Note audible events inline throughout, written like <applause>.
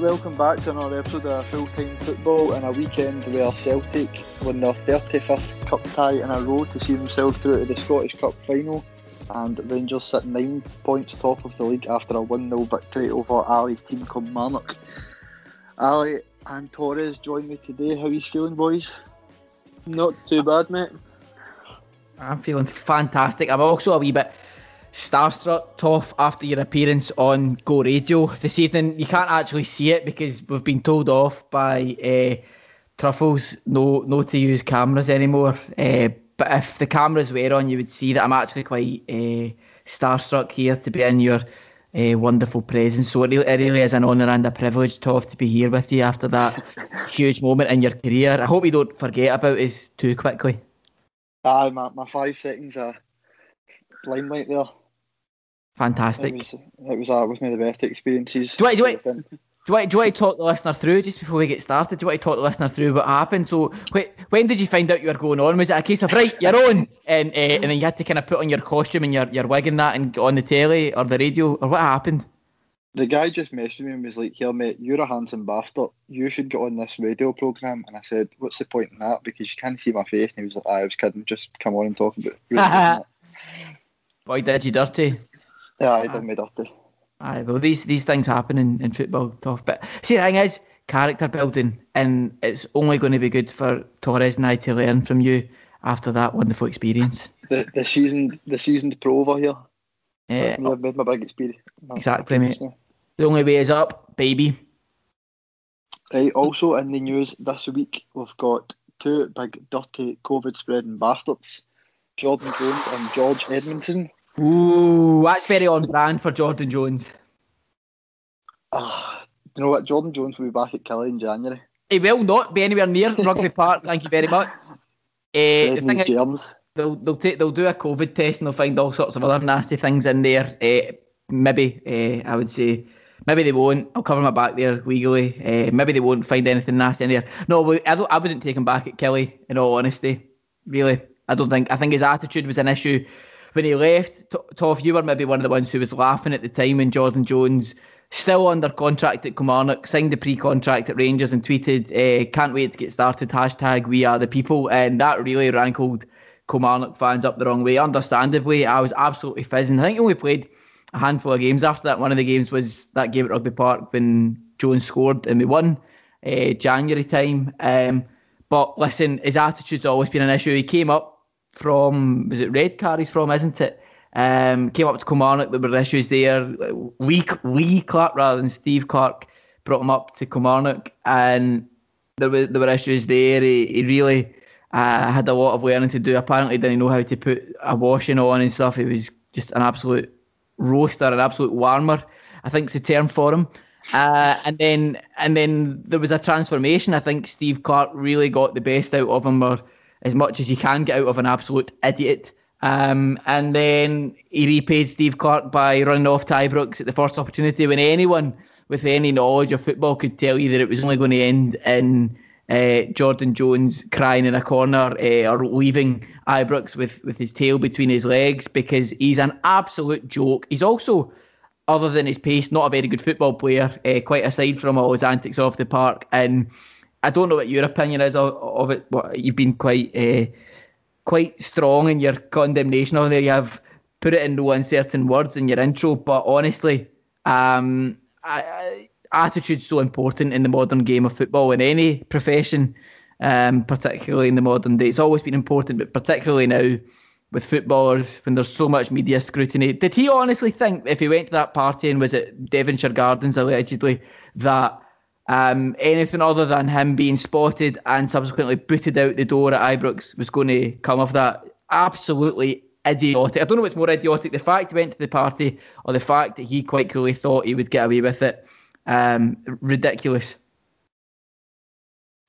Right, welcome back to another episode of Full Time Football and a weekend where Celtic won their 35th cup tie in a row to see themselves through to the Scottish Cup final. And Rangers sit nine points top of the league after a 1 0 victory over Ali's team Kilmarnock. Ali and Torres join me today. How are you feeling, boys? Not too bad, mate. I'm feeling fantastic. I'm also a wee bit starstruck, Toff, after your appearance on Go Radio this evening. You can't actually see it because we've been told off by uh, Truffles no no to use cameras anymore. Uh, but if the cameras were on, you would see that I'm actually quite uh, starstruck here to be in your uh, wonderful presence. So it really, it really is an honour and a privilege, Toff, to be here with you after that <laughs> huge moment in your career. I hope you don't forget about us too quickly. Aye, my, my five seconds are limelight there. Fantastic. It was, it was uh, wasn't the best experiences. Do I do I do I do I talk the listener through just before we get started? Do I talk the listener through what happened? So when did you find out you were going on? Was it a case of right, you're on, and uh, and then you had to kind of put on your costume and your your wig and that and on the telly or the radio, or what happened? The guy just messaged me and was like, "Here, mate, you're a handsome bastard. You should get on this radio program." And I said, "What's the point in that? Because you can't see my face." And he was like, "I was kidding. Just come on and talk about." It. <laughs> Boy, did you dirty? Yeah, I did me dirty. Aye, well, these these things happen in, in football, Toff. But see, the thing is, character building, and it's only going to be good for Torres and I to learn from you after that wonderful experience. The the season the seasoned pro over here. Yeah, I've made my big experience. exactly, mate. The only way is up, baby. Right. Also in the news this week, we've got two big dirty COVID spreading bastards, Jordan Jones and George Edmondson. Ooh, that's very on brand for Jordan Jones. Ah, you know what? Jordan Jones will be back at Killie in January. He will not be anywhere near Rugby <laughs> Park. Thank you very much. Uh, the thing is, germs. they'll they'll take they'll do a COVID test and they'll find all sorts of other nasty things in there. Uh, maybe uh, I would say maybe they won't. I'll cover my back there legally. Uh, maybe they won't find anything nasty in there. No, I don't. I wouldn't take him back at Killie. In all honesty, really, I don't think. I think his attitude was an issue when he left. Toff, you were maybe one of the ones who was laughing at the time when Jordan Jones. Still under contract at Kilmarnock, signed the pre-contract at Rangers and tweeted, uh, "Can't wait to get started." Hashtag We Are the People, and that really rankled Kilmarnock fans up the wrong way. Understandably, I was absolutely fizzing. I think he only played a handful of games after that. One of the games was that game at Rugby Park when Jones scored and we won uh, January time. Um, but listen, his attitude's always been an issue. He came up from was it Redcar he's from, isn't it? Um, came up to Kilmarnock. There were issues there. Lee Lee Clark rather than Steve Clarke brought him up to Kilmarnock, and there were there were issues there. He, he really uh, had a lot of learning to do. Apparently, didn't know how to put a washing on and stuff. He was just an absolute roaster, an absolute warmer. I think's the term for him. Uh, and then and then there was a transformation. I think Steve Clarke really got the best out of him, or as much as you can get out of an absolute idiot. Um, and then he repaid Steve Clarke by running off to Ibrox at the first opportunity when anyone with any knowledge of football could tell you that it was only going to end in uh, Jordan Jones crying in a corner uh, or leaving Ibrox with, with his tail between his legs because he's an absolute joke. He's also, other than his pace, not a very good football player, uh, quite aside from all his antics off the park. And I don't know what your opinion is of, of it. But you've been quite uh, quite strong in your condemnation of there. You have put it in no uncertain words in your intro, but honestly, um, I, I, attitude's so important in the modern game of football in any profession, um, particularly in the modern day. It's always been important, but particularly now with footballers when there's so much media scrutiny. Did he honestly think if he went to that party and was at Devonshire Gardens allegedly that um, anything other than him being spotted and subsequently booted out the door at Ibrox was going to come of that? Absolutely idiotic. I don't know what's more idiotic, the fact he went to the party or the fact that he quite clearly thought he would get away with it. Um, ridiculous.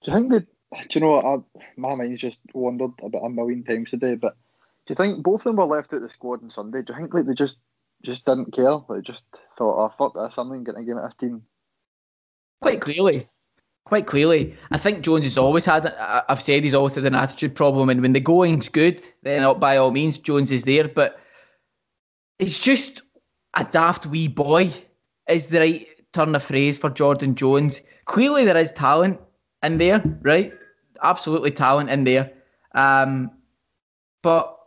Do you think that? Do you know what? I, my mind's just wandered about a million times today. But do you think both of them were left out the squad on Sunday? Do you think like they just just didn't care? Like just thought, oh fuck this, I'm not getting a game at this team. Quite clearly. Quite clearly. I think Jones has always had, I've said he's always had an attitude problem. And when the going's good, then by all means, Jones is there. But it's just a daft wee boy, is the right turn of phrase for Jordan Jones. Clearly, there is talent in there, right? Absolutely talent in there. Um, but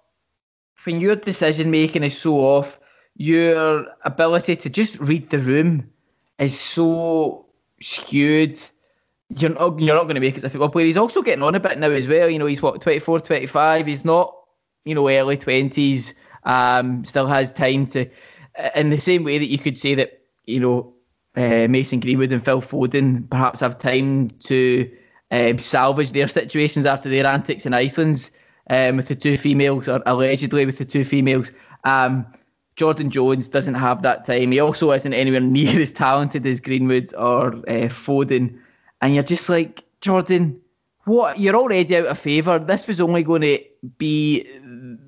when your decision making is so off, your ability to just read the room is so skewed. You're not, you're not going to make it as a football player. He's also getting on a bit now as well. You know, he's what, 24, 25. He's not, you know, early 20s. Um, still has time to, in the same way that you could say that, you know, uh, Mason Greenwood and Phil Foden perhaps have time to um, salvage their situations after their antics in Iceland um, with the two females, or allegedly with the two females. Um, Jordan Jones doesn't have that time. He also isn't anywhere <laughs> near as talented as Greenwood or uh, Foden. And you're just like, Jordan, what? You're already out of favour. This was only going to be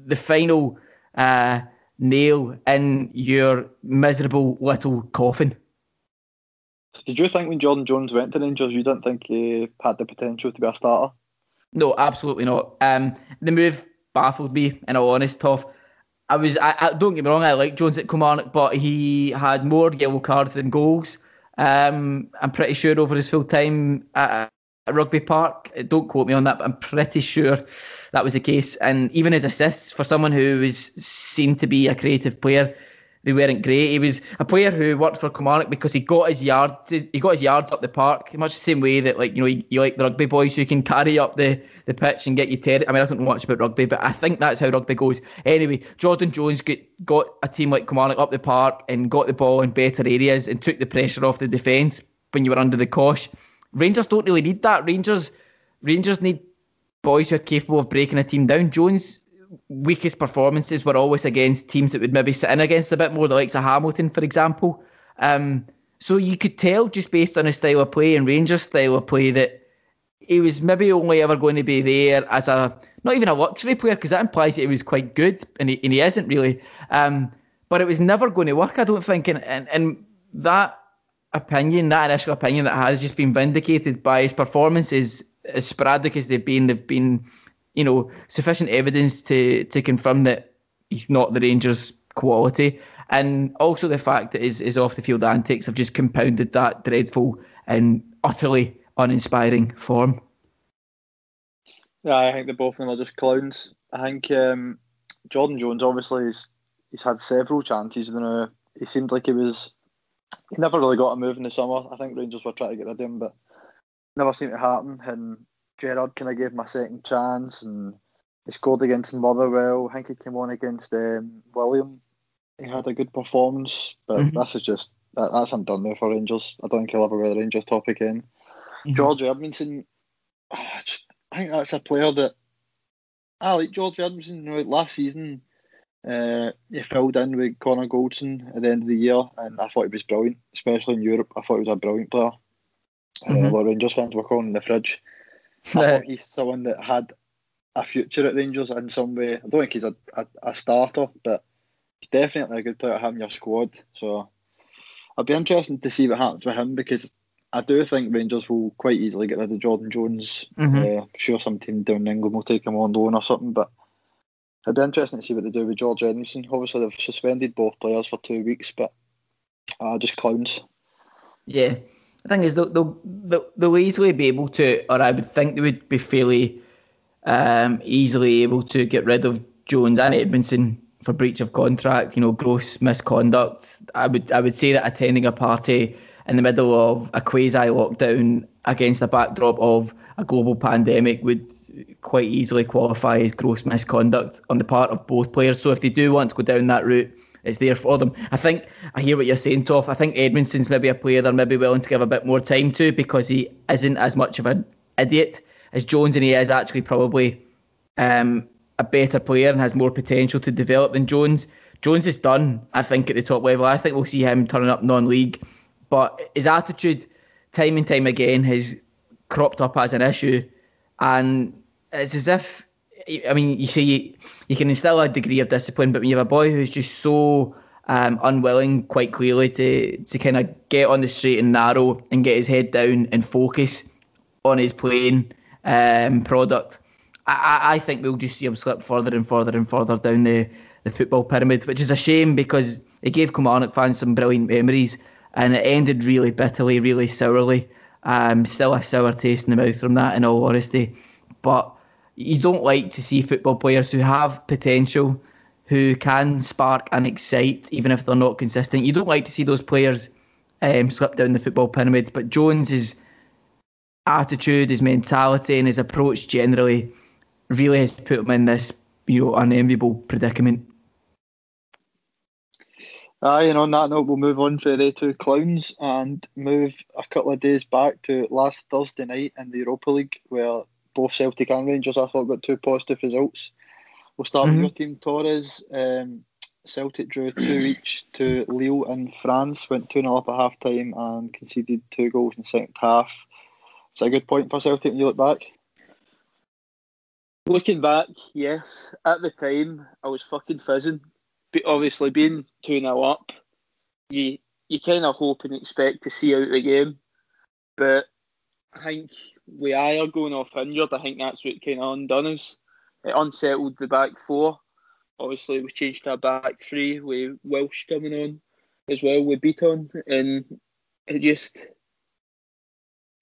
the final uh, nail in your miserable little coffin. Did you think when Jordan Jones went to Rangers, you didn't think he had the potential to be a starter? No, absolutely not. Um, the move baffled me, in all honesty, Toff. I was, I, I, don't get me wrong, I like Jones at Kilmarnock, but he had more yellow cards than goals. Um, I'm pretty sure over his full time at, at Rugby Park. Don't quote me on that, but I'm pretty sure that was the case. And even his assists for someone who was seen to be a creative player, they weren't great. He was a player who worked for Kilmarnock because he got his yard he got his yards up the park, much the same way that like you know you, you like the rugby boys who can carry up the, the pitch and get you ter- I mean I don't know much about rugby, but I think that's how rugby goes. Anyway, Jordan Jones get, got a team like Kilmarnock up the park and got the ball in better areas and took the pressure off the defence when you were under the cosh. Rangers don't really need that. Rangers Rangers need boys who are capable of breaking a team down. Jones weakest performances were always against teams that would maybe sit in against a bit more, the likes of Hamilton, for example. Um, so you could tell just based on his style of play and Rangers' style of play that he was maybe only ever going to be there as a not even a luxury player because that implies that he was quite good and he, and he isn't really. Um, but it was never going to work, I don't think. And, and, and that opinion, that initial opinion that has just been vindicated by his performances, as sporadic as they've been, they've been you know, sufficient evidence to to confirm that he's not the Rangers' quality. And also the fact that his, his off the field antics have just compounded that dreadful and utterly uninspiring form. Yeah, I think the both of them are just clowns. I think um, Jordan Jones obviously he's, he's had several chances. Know, he seemed like he was he never really got a move in the summer. I think Rangers were trying to get rid of him, but never seemed to happen. And Gerrard kind of gave him a second chance and he scored against Motherwell. I think he came on against um, Willem. He had a good performance, but mm-hmm. this is just that, that's I'm done there for Rangers. I don't think he'll ever wear the Rangers top again. Mm-hmm. George Edmondson, I, just, I think that's a player that I like. George Edmondson. You know, last season, uh, he filled in with Connor Goldson at the end of the year, and I thought he was brilliant, especially in Europe. I thought he was a brilliant player. Uh, mm-hmm. Uh, a lot of Rangers fans were calling in the fridge. I thought he's someone that had a future at Rangers in some way. I don't think he's a, a, a starter, but he's definitely a good player to have in your squad. So I'll be interested to see what happens with him because I do think Rangers will quite easily get rid of Jordan Jones. Mm-hmm. Uh, sure, some team down in England will take him on loan or something, but it'll be interesting to see what they do with George Edmondson. Obviously, they've suspended both players for two weeks, but uh, just clowns. Yeah, the thing is, they'll, they'll, they'll easily be able to, or I would think they would be fairly um, easily able to get rid of Jones and Edmondson for breach of contract, you know, gross misconduct. I would I would say that attending a party in the middle of a quasi lockdown against the backdrop of a global pandemic would quite easily qualify as gross misconduct on the part of both players. So if they do want to go down that route, is there for them. I think I hear what you're saying, Toff. I think Edmondson's maybe a player they're maybe willing to give a bit more time to because he isn't as much of an idiot as Jones, and he is actually probably um, a better player and has more potential to develop than Jones. Jones is done, I think, at the top level. I think we'll see him turning up non-league, but his attitude, time and time again, has cropped up as an issue, and it's as if I mean, you see, you, you can instill a degree of discipline, but when you have a boy who's just so um, unwilling, quite clearly, to to kind of get on the straight and narrow and get his head down and focus on his playing um, product, I, I think we'll just see him slip further and further and further down the, the football pyramid, which is a shame because it gave Kilmarnock fans some brilliant memories. and it ended really bitterly, really sourly. Um, still a sour taste in the mouth from that, in all honesty. But you don't like to see football players who have potential, who can spark and excite, even if they're not consistent. You don't like to see those players um, slip down the football pyramid. But Jones's attitude, his mentality, and his approach generally really has put him in this you know unenviable predicament. Aye, and on that note, we'll move on for the two clowns and move a couple of days back to last Thursday night in the Europa League, where both Celtic and Rangers, I thought, got two positive results. We'll start mm-hmm. with your team, Torres. Um, Celtic drew two each to Lille and France, went 2 0 up at half time and conceded two goals in the second half. Is that a good point for Celtic when you look back? Looking back, yes. At the time, I was fucking fizzing but obviously being 2 0 up, you you kind of hope and expect to see out the game. But I think we are going off injured. I think that's what kind of undone us. It unsettled the back four. Obviously, we changed our back three with Welsh coming on as well with Bitton, and it just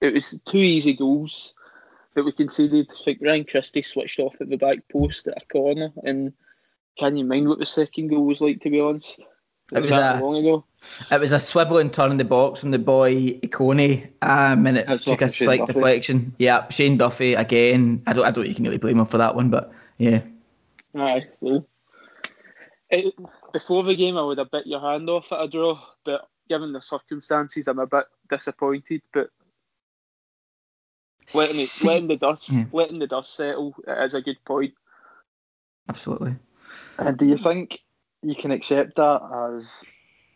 it was two easy goals that we conceded. I think Ryan Christie switched off at the back post at a corner, and can you mind what the second goal was like? To be honest, it was, a, long ago. It was a swiveling turn in the box from the boy Ikone, um, and it That's took a slight Duffy. deflection. Yeah, Shane Duffy again. I don't, I don't. You can really blame him for that one, but yeah. Aye. Well, it, before the game, I would have bit your hand off at a draw, but given the circumstances, I'm a bit disappointed. But letting, it, letting the dust, yeah. letting the dust settle is a good point. Absolutely. And do you think you can accept that as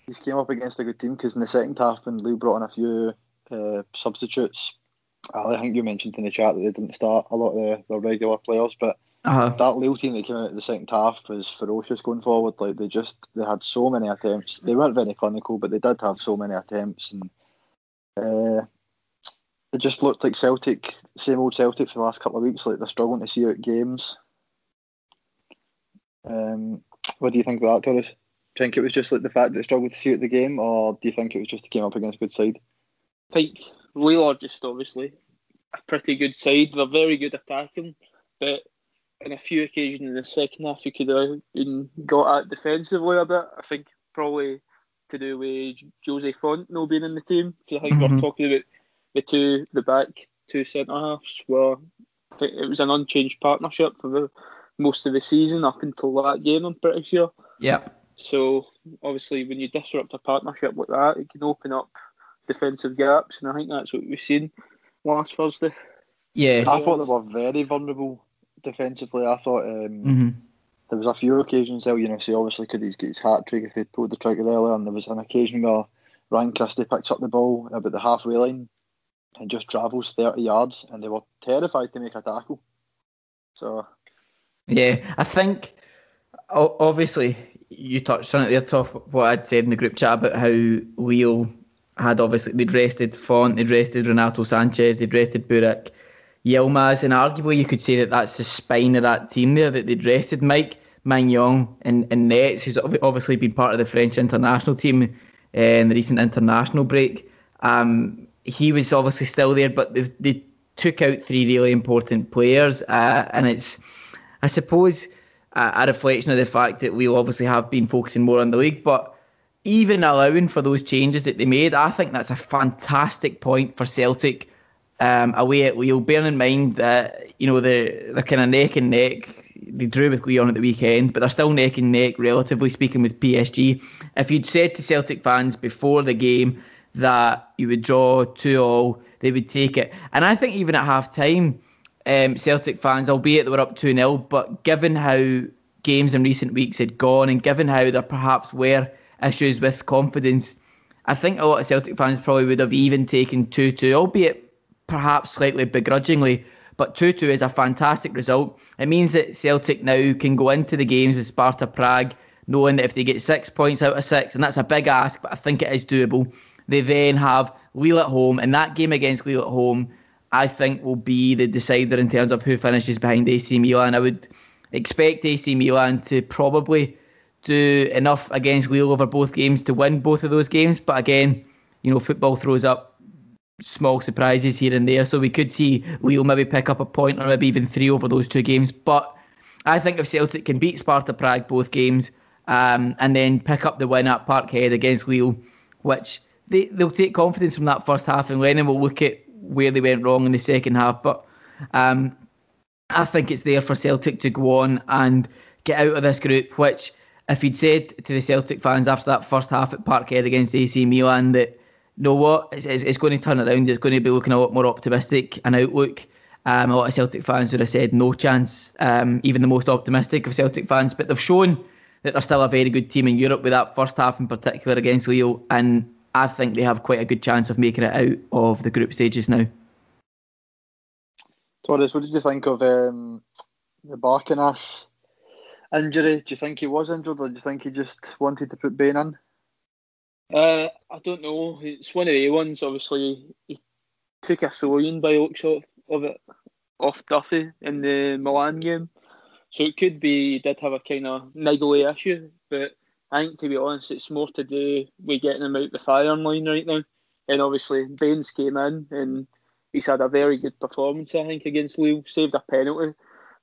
he's came up against a good team? Because in the second half, when Lou brought in a few uh, substitutes, I think you mentioned in the chat that they didn't start a lot of the, regular players, but uh-huh. that Lille team that came out at the second half was ferocious going forward. Like they just they had so many attempts. They weren't very clinical, but they did have so many attempts, and uh, it just looked like Celtic, same old Celtic for the last couple of weeks. Like they're struggling to see out games. Um, what do you think about that, Torres? Do you think it was just like the fact that they struggled to see out the game, or do you think it was just they came up against a good side? I think Lille are just obviously a pretty good side. They're very good attacking, but in a few occasions in the second half, you could have got at defensively a bit. I think probably to do with Jose Fonte not being in the team. Because I think mm-hmm. we're talking about the two, the back two centre halves, where I think it was an unchanged partnership for the most of the season up until that game. I'm pretty sure. Yeah. So obviously, when you disrupt a partnership like that, it can open up defensive gaps, and I think that's what we've seen last Thursday. Yeah, I thought they were very vulnerable defensively. I thought um, mm-hmm. there was a few occasions there, you know, say obviously could he's get his hat trick if he pulled the trigger earlier, and there was an occasion where Ryan Christie picked up the ball about the halfway line and just travels thirty yards, and they were terrified to make a tackle. So yeah, I think obviously you touched on it there, top what I'd said in the group chat about how Lille had obviously they'd rested Font, they'd rested Renato Sanches, they'd rested Burak Yilmaz, and arguably you could say that that's the spine of that team there that they'd rested Mike Maignan and, and Nets, who's obviously been part of the French international team uh, in the recent international break. Um, he was obviously still there, but they, they took out three really important players, uh, and it's I suppose uh, a reflection of the fact that we obviously have been focusing more on the league, but even allowing for those changes that they made, I think that's a fantastic point for Celtic um, away at Lille. Bearing in mind that you know the they're kind of neck and neck. They drew with Lyon at the weekend, but they're still neck and neck, relatively speaking, with PSG. If you'd said to Celtic fans before the game that you would draw two all, they would take it. And I think even at half time, um, Celtic fans, albeit they were up 2 0, but given how games in recent weeks had gone and given how there perhaps were issues with confidence, I think a lot of Celtic fans probably would have even taken 2 2, albeit perhaps slightly begrudgingly. But 2 2 is a fantastic result. It means that Celtic now can go into the games with Sparta Prague knowing that if they get six points out of six, and that's a big ask, but I think it is doable, they then have Lille at home, and that game against Lille at home I think will be the decider in terms of who finishes behind AC Milan. I would expect AC Milan to probably do enough against Lille over both games to win both of those games. But again, you know, football throws up small surprises here and there. So we could see Lille maybe pick up a point or maybe even three over those two games. But I think if Celtic can beat Sparta Prague both games um, and then pick up the win at Parkhead against Lille, which they, they'll take confidence from that first half and Lennon will look at where they went wrong in the second half. But um, I think it's there for Celtic to go on and get out of this group, which if you'd said to the Celtic fans after that first half at Parkhead against AC Milan that know what? It's, it's, it's, going to turn around. It's going to be looking a lot more optimistic an outlook. Um, a lot of Celtic fans would have said no chance, um, even the most optimistic of Celtic fans. But they've shown that they're still a very good team in Europe with that first half in particular against Lille. And I think they have quite a good chance of making it out of the group stages now. Torres, what did you think of um, the Barcanas injury? Do you think he was injured or do you think he just wanted to put Bain in? Uh, I don't know. It's one of the ones. Obviously, he took a sewing by looks of, of it off Duffy in the Milan game, so it could be he did have a kind of niggly issue. But I think, to be honest, it's more to do with getting him out the firing line right now. And obviously, Baines came in and he's had a very good performance. I think against Lille, saved a penalty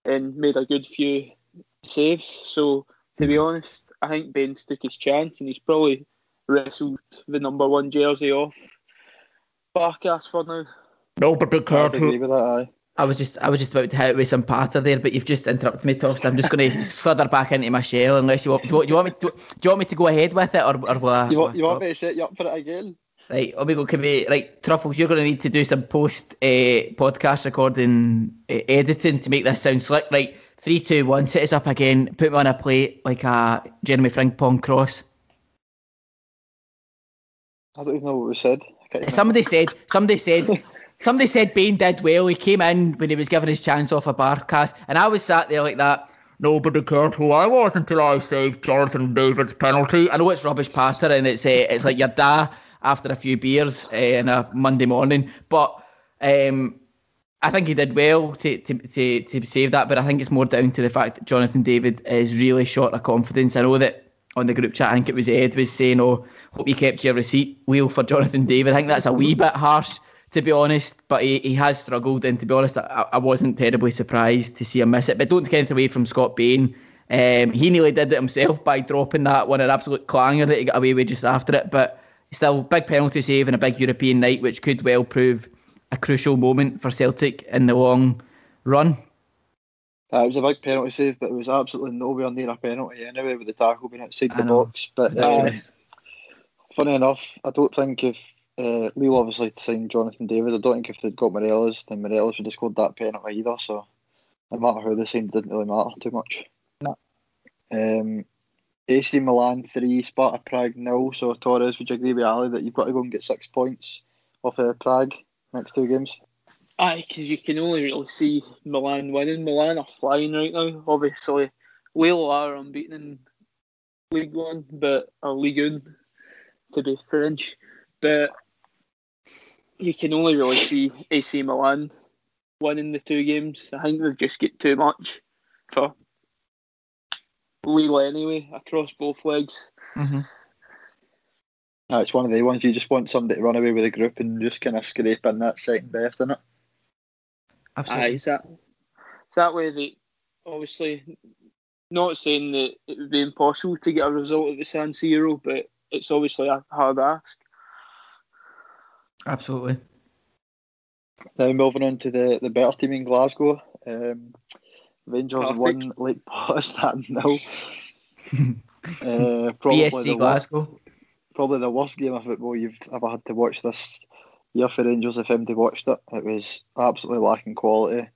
and made a good few saves. So to be honest, I think Baines took his chance and he's probably wrestled the number one jersey off Barkas for now. No, but I agree with that. Aye. I was just I was just about to hit it with some patter there, but you've just interrupted me, Toff. I'm just going <laughs> to slither back into my shell unless you want. Do you, want me to, do you want me to go ahead with it or or what? You want, you want me to set you up for it again? Right, Omigo, can we right truffles? You're going to need to do some post uh, podcast recording uh, editing to make this sound slick. Right, three, two, one. Set us up again. Put me on a plate like a Jeremy Frimpong cross. I don't even know what we said. Somebody said. Somebody said. <laughs> somebody said Bain did well. He came in when he was given his chance off a Barkas, and I was sat there like that. Nobody cared who I was until I saved Jonathan David's penalty. I know it's rubbish patter, and it's uh, it's like your dad after a few beers uh, in a Monday morning, but. Um, I think he did well to, to, to, to save that, but I think it's more down to the fact that Jonathan David is really short of confidence. I know that on the group chat, I think it was Ed was saying, "Oh, hope you kept your receipt wheel for Jonathan David." I think that's a wee bit harsh, to be honest. But he, he has struggled, and to be honest, I, I wasn't terribly surprised to see him miss it. But don't get anything away from Scott Bain. Um, he nearly did it himself by dropping that one, an absolute clanger that he got away with just after it. But still, big penalty save and a big European night, which could well prove a crucial moment for Celtic in the long run. Uh, it was a big penalty save, but it was absolutely nowhere near a penalty anyway, with the tackle being outside the box. But um, funny enough, I don't think if uh, Leo obviously signed Jonathan David, I don't think if they'd got Morelos, then Morelos would have scored that penalty either. So no matter who they signed, it didn't really matter too much. No. Um, AC Milan three, Sparta Prague nil. So Torres, would you agree with Ali that you've got to go and get six points off uh, Prague next two games? Aye, because you can only really see Milan winning. Milan are flying right now. Obviously, Lille are unbeaten in League One, but or League One to be French. But you can only really see AC Milan winning the two games. I think they've just got too much for Lille anyway across both legs. Mm-hmm. Uh, it's one of the ones you just want somebody to run away with the group and just kind of scrape in that second best, isn't it? Aye, Absolutely. is that is that way that obviously not saying that it would be impossible to get a result at the San Siro, but it's obviously a hard ask. Absolutely. Now moving on to the, the better team in Glasgow. Um, Rangers Celtic. won Lake Potterstad <laughs> nil. <laughs> uh, probably BSC the worst, Glasgow. probably the worst game of football you've ever had to watch this year for Rangers. If anybody watched it, it was absolutely lacking quality.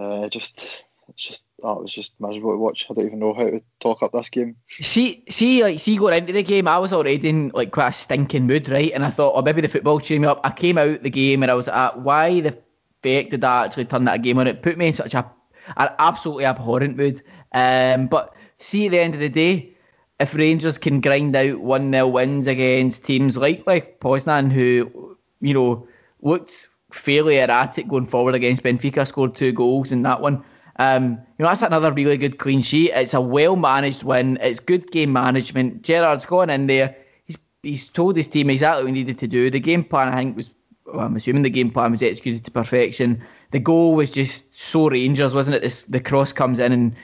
Uh, just, it's just, oh, it was just miserable to watch. I don't even know how to talk up this game. See, see, like, see, going into the game, I was already in like quite a stinking mood, right? And I thought, oh, maybe the football cheered me up. I came out the game and I was at, why the fuck did I actually turn that game on? It put me in such a an absolutely abhorrent mood. Um, but see, at the end of the day, if Rangers can grind out one 0 wins against teams like like Poznan, who you know looked fairly erratic going forward against Benfica, scored two goals in that one. Um, you know that's another really good clean sheet. It's a well managed win. It's good game management. Gerrard's gone in there. He's he's told his team exactly what he needed to do. The game plan, I think, was well, I'm assuming the game plan was executed to perfection. The goal was just so Rangers, wasn't it? This the cross comes in and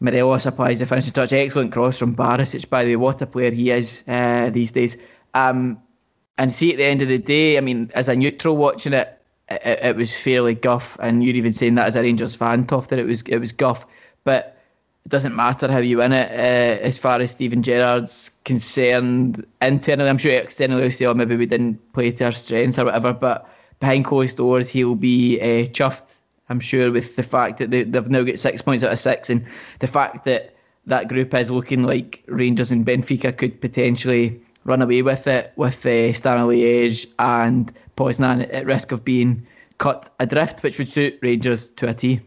Morelos applies the finishing touch. Excellent cross from Barisic, by the way. What a player he is uh, these days. Um, and see, at the end of the day, I mean, as a neutral watching it, it, it was fairly guff. And you're even saying that as a Rangers fan, Toff, that it was it was guff. But it doesn't matter how you win it. Uh, as far as Steven Gerrard's concerned, internally, I'm sure externally they'll say, oh, maybe we didn't play to our strengths or whatever. But behind closed doors, he'll be uh, chuffed, I'm sure, with the fact that they, they've now got six points out of six, and the fact that that group is looking like Rangers and Benfica could potentially run away with it, with uh, Standard Liège and Poznan at risk of being cut adrift, which would suit Rangers to a T.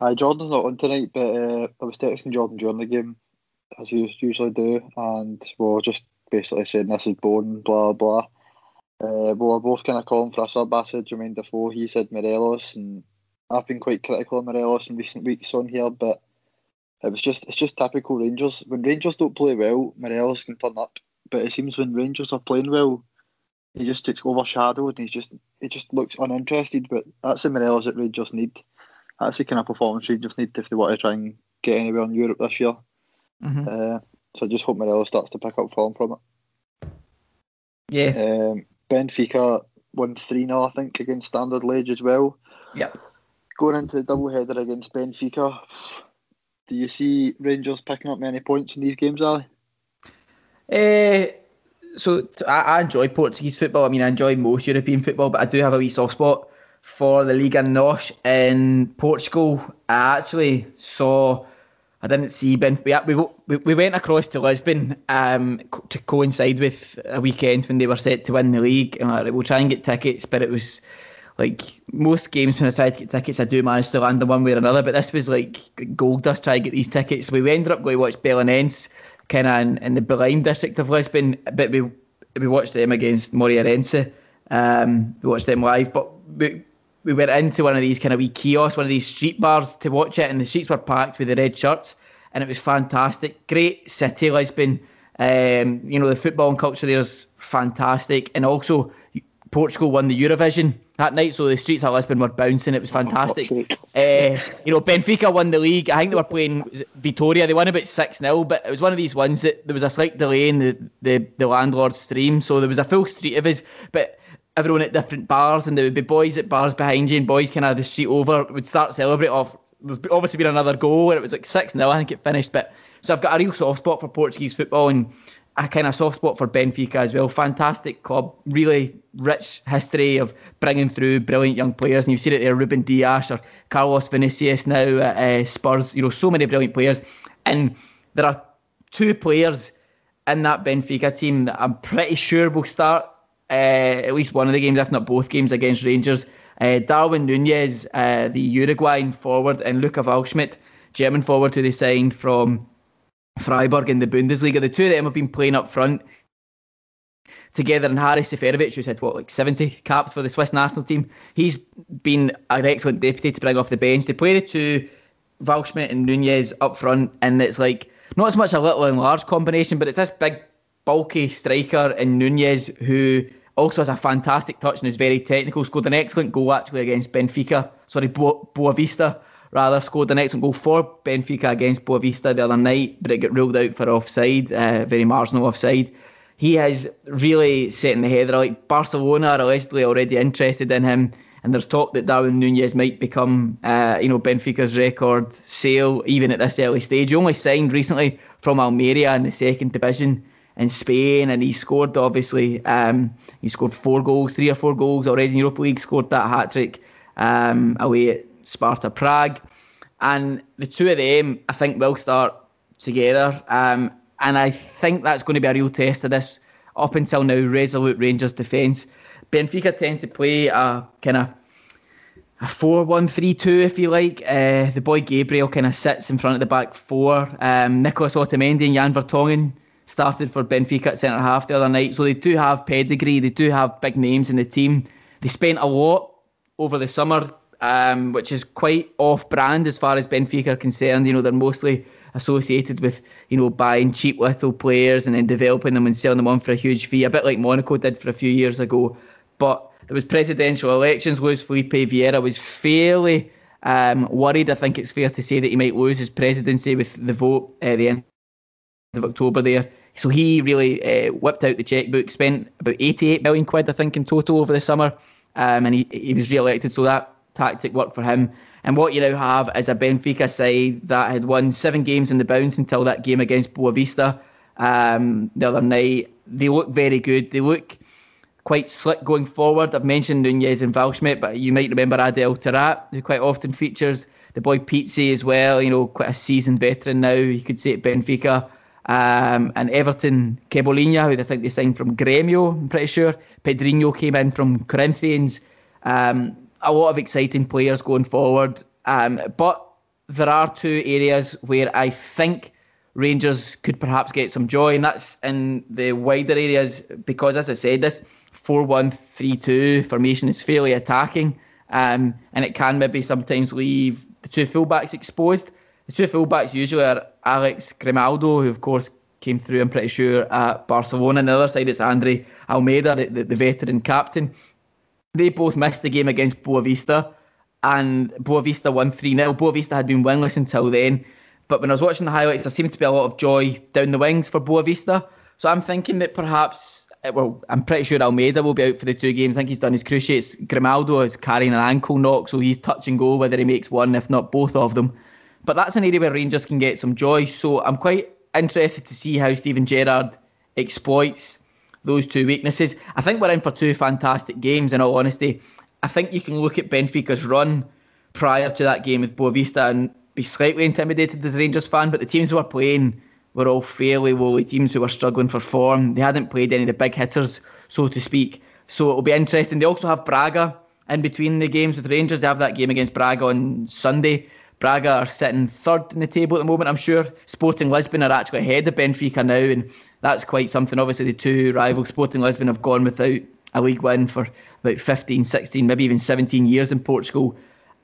Uh, Jordan's not on tonight, but uh, I was texting Jordan during the game, as you usually do, and we are just basically saying this is boring, blah blah. Uh, we were both kind of calling for a sub. I said Jermaine Defoe, he said Morelos, and I've been quite critical of Morelos in recent weeks on here, but it was just it's just typical Rangers. When Rangers don't play well, Morelos can turn up, but it seems when Rangers are playing well, he just gets overshadowed and he just he just looks uninterested. But that's the Morelos that Rangers need that's the kind of performance just need if they want to try and get anywhere in Europe this year. Mm-hmm. Uh, so I just hope Morelos starts to pick up form from it. Yeah. Um, Benfica won 3 0, I think, against Standard Liège as well. Yeah. Going into the double header against Benfica, do you see Rangers picking up many points in these games, Ali? Uh, so I, I enjoy Portuguese football. I mean, I enjoy most European football, but I do have a wee soft spot for the Liga NOS in Portugal. I actually saw, I didn't see Ben. We, we, we went across to Lisbon um, to coincide with a weekend when they were set to win the league. And like, we'll try and get tickets, but it was like most games when I tried to get tickets, I do manage to land them one way or another. But this was like gold dust trying to get these tickets. We ended up going to watch Belenenses kind of in, in, the Belém district of Lisbon, but we we watched them against Moreirense. Um, we watched them live, but we, we went into one of these kind of wee kiosks, one of these street bars to watch it, and the streets were packed with the red shirts, and it was fantastic. Great city, Lisbon. Um, you know, the football and culture there is fantastic, and also Portugal won the Eurovision that night, so the streets of Lisbon were bouncing. It was fantastic. Uh, you know, Benfica won the league. I think they were playing Vitoria. They won about six 0 but it was one of these ones that there was a slight delay in the the, the landlord's stream, so there was a full street of us, but everyone at different bars, and there would be boys at bars behind you, and boys kind of the street over would start celebrate off. There's obviously been another goal, and it was like six 0 I think it finished. But so I've got a real soft spot for Portuguese football, and a kind of soft spot for Benfica as well. Fantastic club, really rich history of bringing through brilliant young players, and you've seen it there, Ruben Dias or Carlos Vinicius now at uh, Spurs. You know, so many brilliant players, and there are two players in that Benfica team that I'm pretty sure will start uh, at least one of the games, if not both games, against Rangers. Uh, Darwin Nunez, uh, the Uruguayan forward, and Luca Waldschmidt, German forward who they signed from Freiburg in the Bundesliga. The two of them have been playing up front together. And Haris Seferovic, who's had what, like 70 caps for the Swiss national team, he's been an excellent deputy to bring off the bench. They play the two, Waldschmidt and Nunez up front, and it's like not as much a little and large combination, but it's this big, bulky striker in Nunez who also has a fantastic touch and is very technical. Scored an excellent goal actually against Benfica. Sorry, Bo- Boavista rather scored an excellent goal for Benfica against Boavista the other night, but it got ruled out for offside, uh, very marginal offside. He has really set in the header. Like Barcelona are allegedly already interested in him, and there's talk that Darwin Nunez might become, uh, you know, Benfica's record sale even at this early stage. He only signed recently from Almeria in the second division in Spain, and he scored obviously. Um, he scored four goals, three or four goals already in Europa League. Scored that hat trick um, away at Sparta Prague, and the two of them I think will start together. Um, and I think that's going to be a real test of this up until now resolute Rangers defence. Benfica tend to play a kind of a 4 1 3 2, if you like. Uh, the boy Gabriel kind of sits in front of the back four. Um, Nicolas Otamendi and Jan Vertonghen started for Benfica at centre half the other night. So they do have pedigree, they do have big names in the team. They spent a lot over the summer, um, which is quite off brand as far as Benfica are concerned. You know, they're mostly associated with you know buying cheap little players and then developing them and selling them on for a huge fee, a bit like Monaco did for a few years ago. But there was presidential elections. Luis Felipe Vieira was fairly um, worried. I think it's fair to say that he might lose his presidency with the vote at the end of October there. So he really uh, whipped out the checkbook, spent about 88 million quid, I think, in total over the summer, um, and he, he was re-elected. So that tactic worked for him. And what you now have is a Benfica side that had won seven games in the bounce until that game against Boavista um, the other night. They look very good. They look quite slick going forward. I've mentioned Nunez and Waldschmidt, but you might remember Adel Taarabt, who quite often features. The boy Pizzi as well, you know, quite a seasoned veteran now, you could say at Benfica. Um, and Everton, Cebolinha, who I think they signed from Grêmio, I'm pretty sure. Pedrinho came in from Corinthians. Um, a lot of exciting players going forward. Um, but there are two areas where I think Rangers could perhaps get some joy, and that's in the wider areas because, as I said, this 4 1 3 2 formation is fairly attacking, um, and it can maybe sometimes leave the two fullbacks exposed. The two fullbacks usually are Alex Grimaldo, who, of course, came through, I'm pretty sure, at Barcelona. On the other side, it's Andre Almeida, the, the, the veteran captain. They both missed the game against Boavista, and Boavista won 3 0. Boavista had been winless until then. But when I was watching the highlights, there seemed to be a lot of joy down the wings for Boavista. So I'm thinking that perhaps, eh, well, I'm pretty sure Almeida will be out for the two games. I think he's done his cruciates. Grimaldo is carrying an ankle knock, so he's touch and go whether he makes one, if not both of them. But that's an area where Rangers can get some joy. So I'm quite interested to see how Steven Gerrard exploits those two weaknesses. I think we're in for two fantastic games, in all honesty. I think you can look at Benfica's run prior to that game with Boavista and be slightly intimidated as a Rangers fan, but the teams who were playing were all fairly lowly teams who were struggling for form. They hadn't played any of the big hitters, so to speak. So it'll be interesting. They also have Braga in between the games with Rangers. They have that game against Braga on Sunday. Braga are sitting third in the table at the moment, I'm sure. Sporting Lisbon are actually ahead of Benfica now, and that's quite something. Obviously, the two rivals, Sporting Lisbon, have gone without a league win for about 15, 16, maybe even 17 years in Portugal.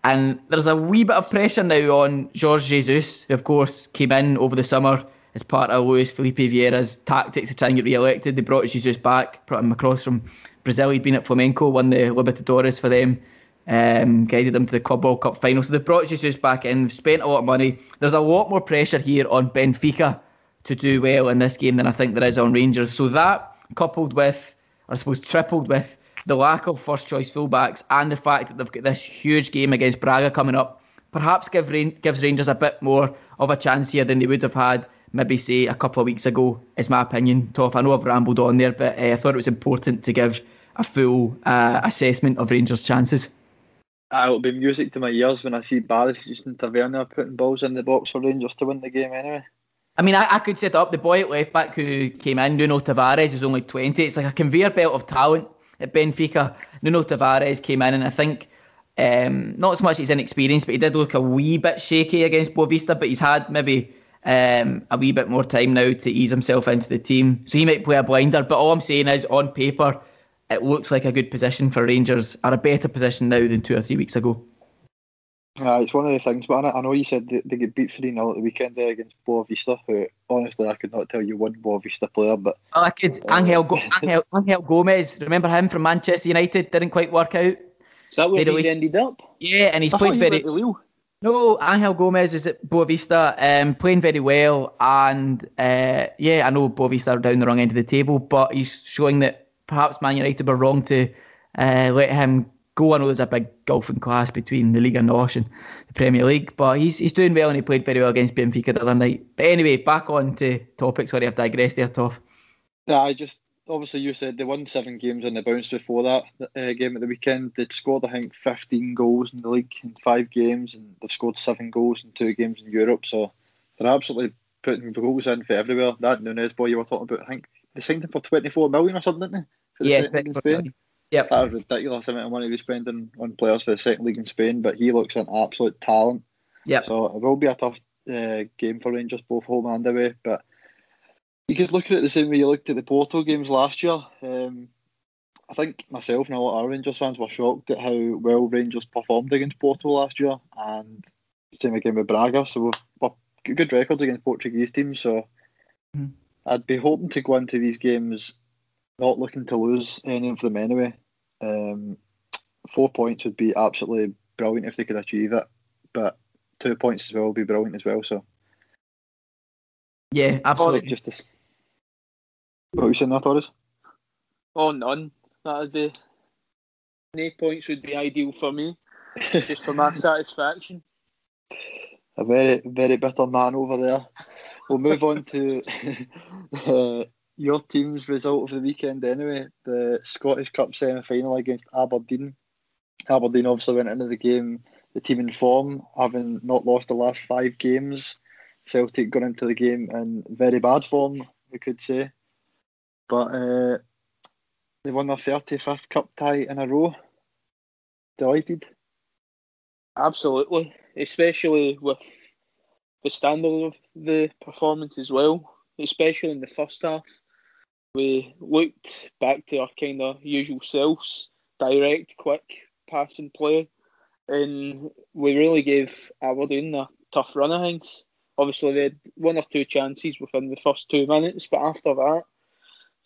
And there's a wee bit of pressure now on Jorge Jesus, who, of course, came in over the summer as part of Luis Felipe Vieira's tactics to try and get re elected. They brought Jesus back, brought him across from Brazil. He'd been at Flamengo, won the Libertadores for them um, guided them to the Club World Cup final. So they've brought Jesus back in, spent a lot of money. There's a lot more pressure here on Benfica to do well in this game than I think there is on Rangers. So that, coupled with, I suppose tripled with, the lack of first choice fullbacks and the fact that they've got this huge game against Braga coming up, perhaps give gives Rangers a bit more of a chance here than they would have had maybe say a couple of weeks ago, is my opinion. Toff, I know I've rambled on there, but uh, I thought it was important to give a full uh, assessment of Rangers' chances. Uh, it'll be music to my ears when I see Barisic and Tavernier putting balls in the box for Rangers to win the game anyway. I mean, I, I could set up the boy at left back who came in, Nuno Tavares, is only 20. It's like a conveyor belt of talent at Benfica. Nuno Tavares came in, and I think um, not as much as inexperience, but he did look a wee bit shaky against Boavista, but he's had maybe um, a wee bit more time now to ease himself into the team. So he might play a blinder, but all I'm saying is on paper, it looks like a good position for Rangers, are a better position now than two or three weeks ago. Uh, it's one of the things, but I know you said they, they get beat 3 0 at the weekend there against Boavista, who honestly I could not tell you one Boavista player, but. Oh, I could. Uh, Angel, Go- <laughs> Angel, Angel Gomez, remember him from Manchester United? Didn't quite work out. Is that where he ended up? Yeah, and he's I played very. No, Angel Gomez is at Boavista, um, playing very well, and uh, yeah, I know Boavista are down the wrong end of the table, but he's showing that perhaps Man United were wrong to uh, let him go. I know there's a big golfing class between the Liga NOS and the Premier League, but he's he's doing well and he played very well against Benfica the other night. But anyway, back on to topics. Sorry, I've digressed there, Toff. Yeah, I just obviously you said they won seven games on the bounce before that uh, game at the weekend. They'd scored I think 15 goals in the league in five games, and they've scored seven goals in two games in Europe. So they're absolutely putting goals in for everywhere. That Nunez boy you were talking about, I think they signed him for 24 million or something, didn't they? Yeah, in Spain. Yep. That was ridiculous amount of money we spending on players for the second league in Spain, but he looks an absolute talent. Yeah. So it will be a tough uh, game for Rangers, both home and away. But you could look at it the same way you looked at the Porto games last year. Um, I think myself and a lot of our Rangers fans were shocked at how well Rangers performed against Porto last year, and same again with Braga. So we're good records against Portuguese teams, so Mhm. I'd be hoping to go into these games not looking to lose any of them anyway. Um, four points would be absolutely brilliant if they could achieve it, but two points as well would be brilliant as well. So Yeah, absolutely. just to, what were you saying there, Torres? Oh, none. That'd be. No points would be ideal for me, <laughs> just for my satisfaction. A very, very bitter man over there. We'll move on to <laughs> uh, your team's result of the weekend anyway. The Scottish Cup semi final against Aberdeen. Aberdeen obviously went into the game, the team in form, having not lost the last five games. Celtic got into the game in very bad form, we could say. But uh, they won their 35th cup tie in a row. Delighted. Absolutely, especially with the standard of the performance as well. Especially in the first half, we looked back to our kind of usual selves, direct, quick passing play, and we really gave Aberdeen a tough run of things. Obviously, they had one or two chances within the first two minutes, but after that,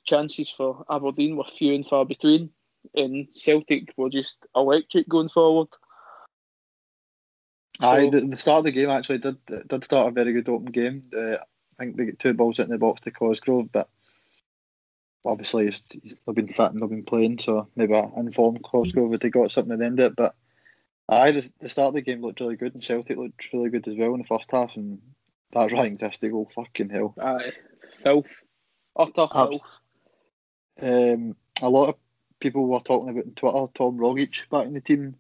chances for Aberdeen were few and far between, and Celtic were just electric going forward. Aye, the, the start of the game actually did did start a very good open game. Uh, I think they get two balls in the box to Cosgrove, but obviously he's, he's not been fit and not been playing, so maybe an informed Cosgrove would have got something at the end of it. But aye, the, the start of the game looked really good, and Celtic looked really good as well in the first half. And that Ryan Christie goal, fucking hell. Aye, filth, utter Abs- filth. Um, a lot of people were talking about on Twitter Tom Rogic back in the team.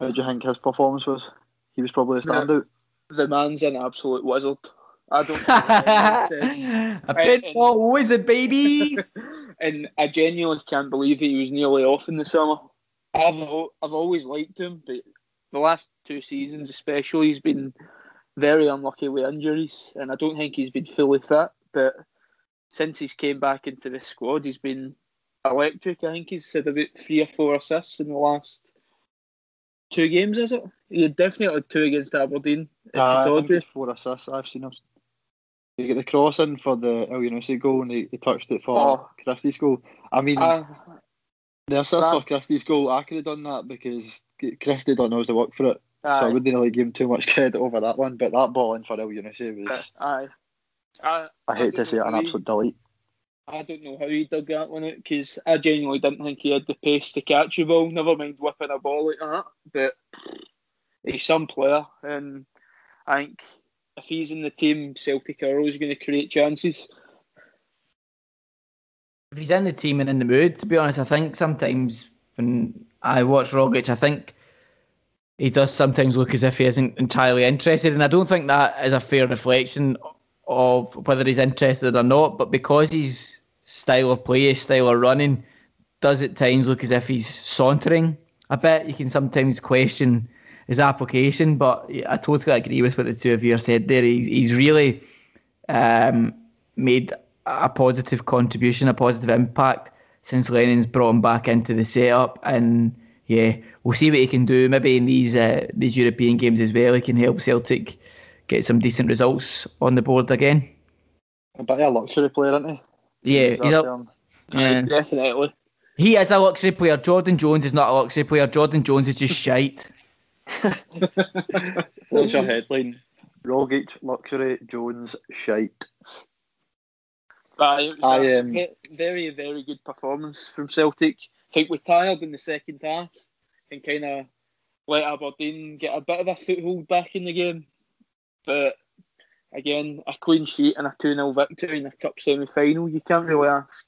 How do you think his performance was? He was probably a Yeah. standout. The man's an absolute wizard. I don't know what anyone says. a and- more wizard, baby. <laughs> and I genuinely can't believe that he was nearly off in the summer. I've I've always liked him, but the last two seasons, especially, he's been very unlucky with injuries, and I don't think he's been fully fit. But since he's came back into the squad, he's been electric. I think he's had about three or four assists in the last two games. Is it? He had definitely had two against Aberdeen. Uh, I think four assists. I've seen him. He get the cross in for the Elyounoussi goal and he, he touched it for Oh. Christie's goal. I mean, Uh, the assist that- for Christie's goal, I could have done that because Christie don't know how to work for it. So I wouldn't really give him too much <laughs> credit over that one. But that ball in for Elyounoussi was, Aye. I, I hate to say it, an absolute delight. I don't know how he dug that one out because I genuinely didn't think he had the pace to catch a ball. Never mind whipping a ball like that. But he's some player, and I think if he's in the team, Celtic are always going to create chances. if he's in the team and in the mood, to be honest, I think sometimes when I watch Rogic, I think he does sometimes look as if he isn't entirely interested, and I don't think that is a fair reflection of whether he's interested or not. But because his style of play, his style of running, does at times look as if he's sauntering a bit. You can sometimes question his application, but I totally agree with what the two of you have said there. He's, he's really um, made a positive contribution, a positive impact since Lennon's brought him back into the setup. And yeah, we'll see what he can do. Maybe in these uh, these European games as well, he can help Celtic get some decent results on the board again. But he's a luxury player, isn't he? Yeah, He's he's up a, there. yeah. Definitely. he is a luxury player. Jordan Jones is not a luxury player. Jordan Jones is just <laughs> shite. What's your headline? Rogic, luxury, Jones, shite. But it was I, a um, ve- very, very good performance from Celtic. I think we tired in the second half and kind of let Aberdeen get a bit of a foothold back in the game. But again, a clean sheet and a 2 0 victory in a cup semi final, you can't really ask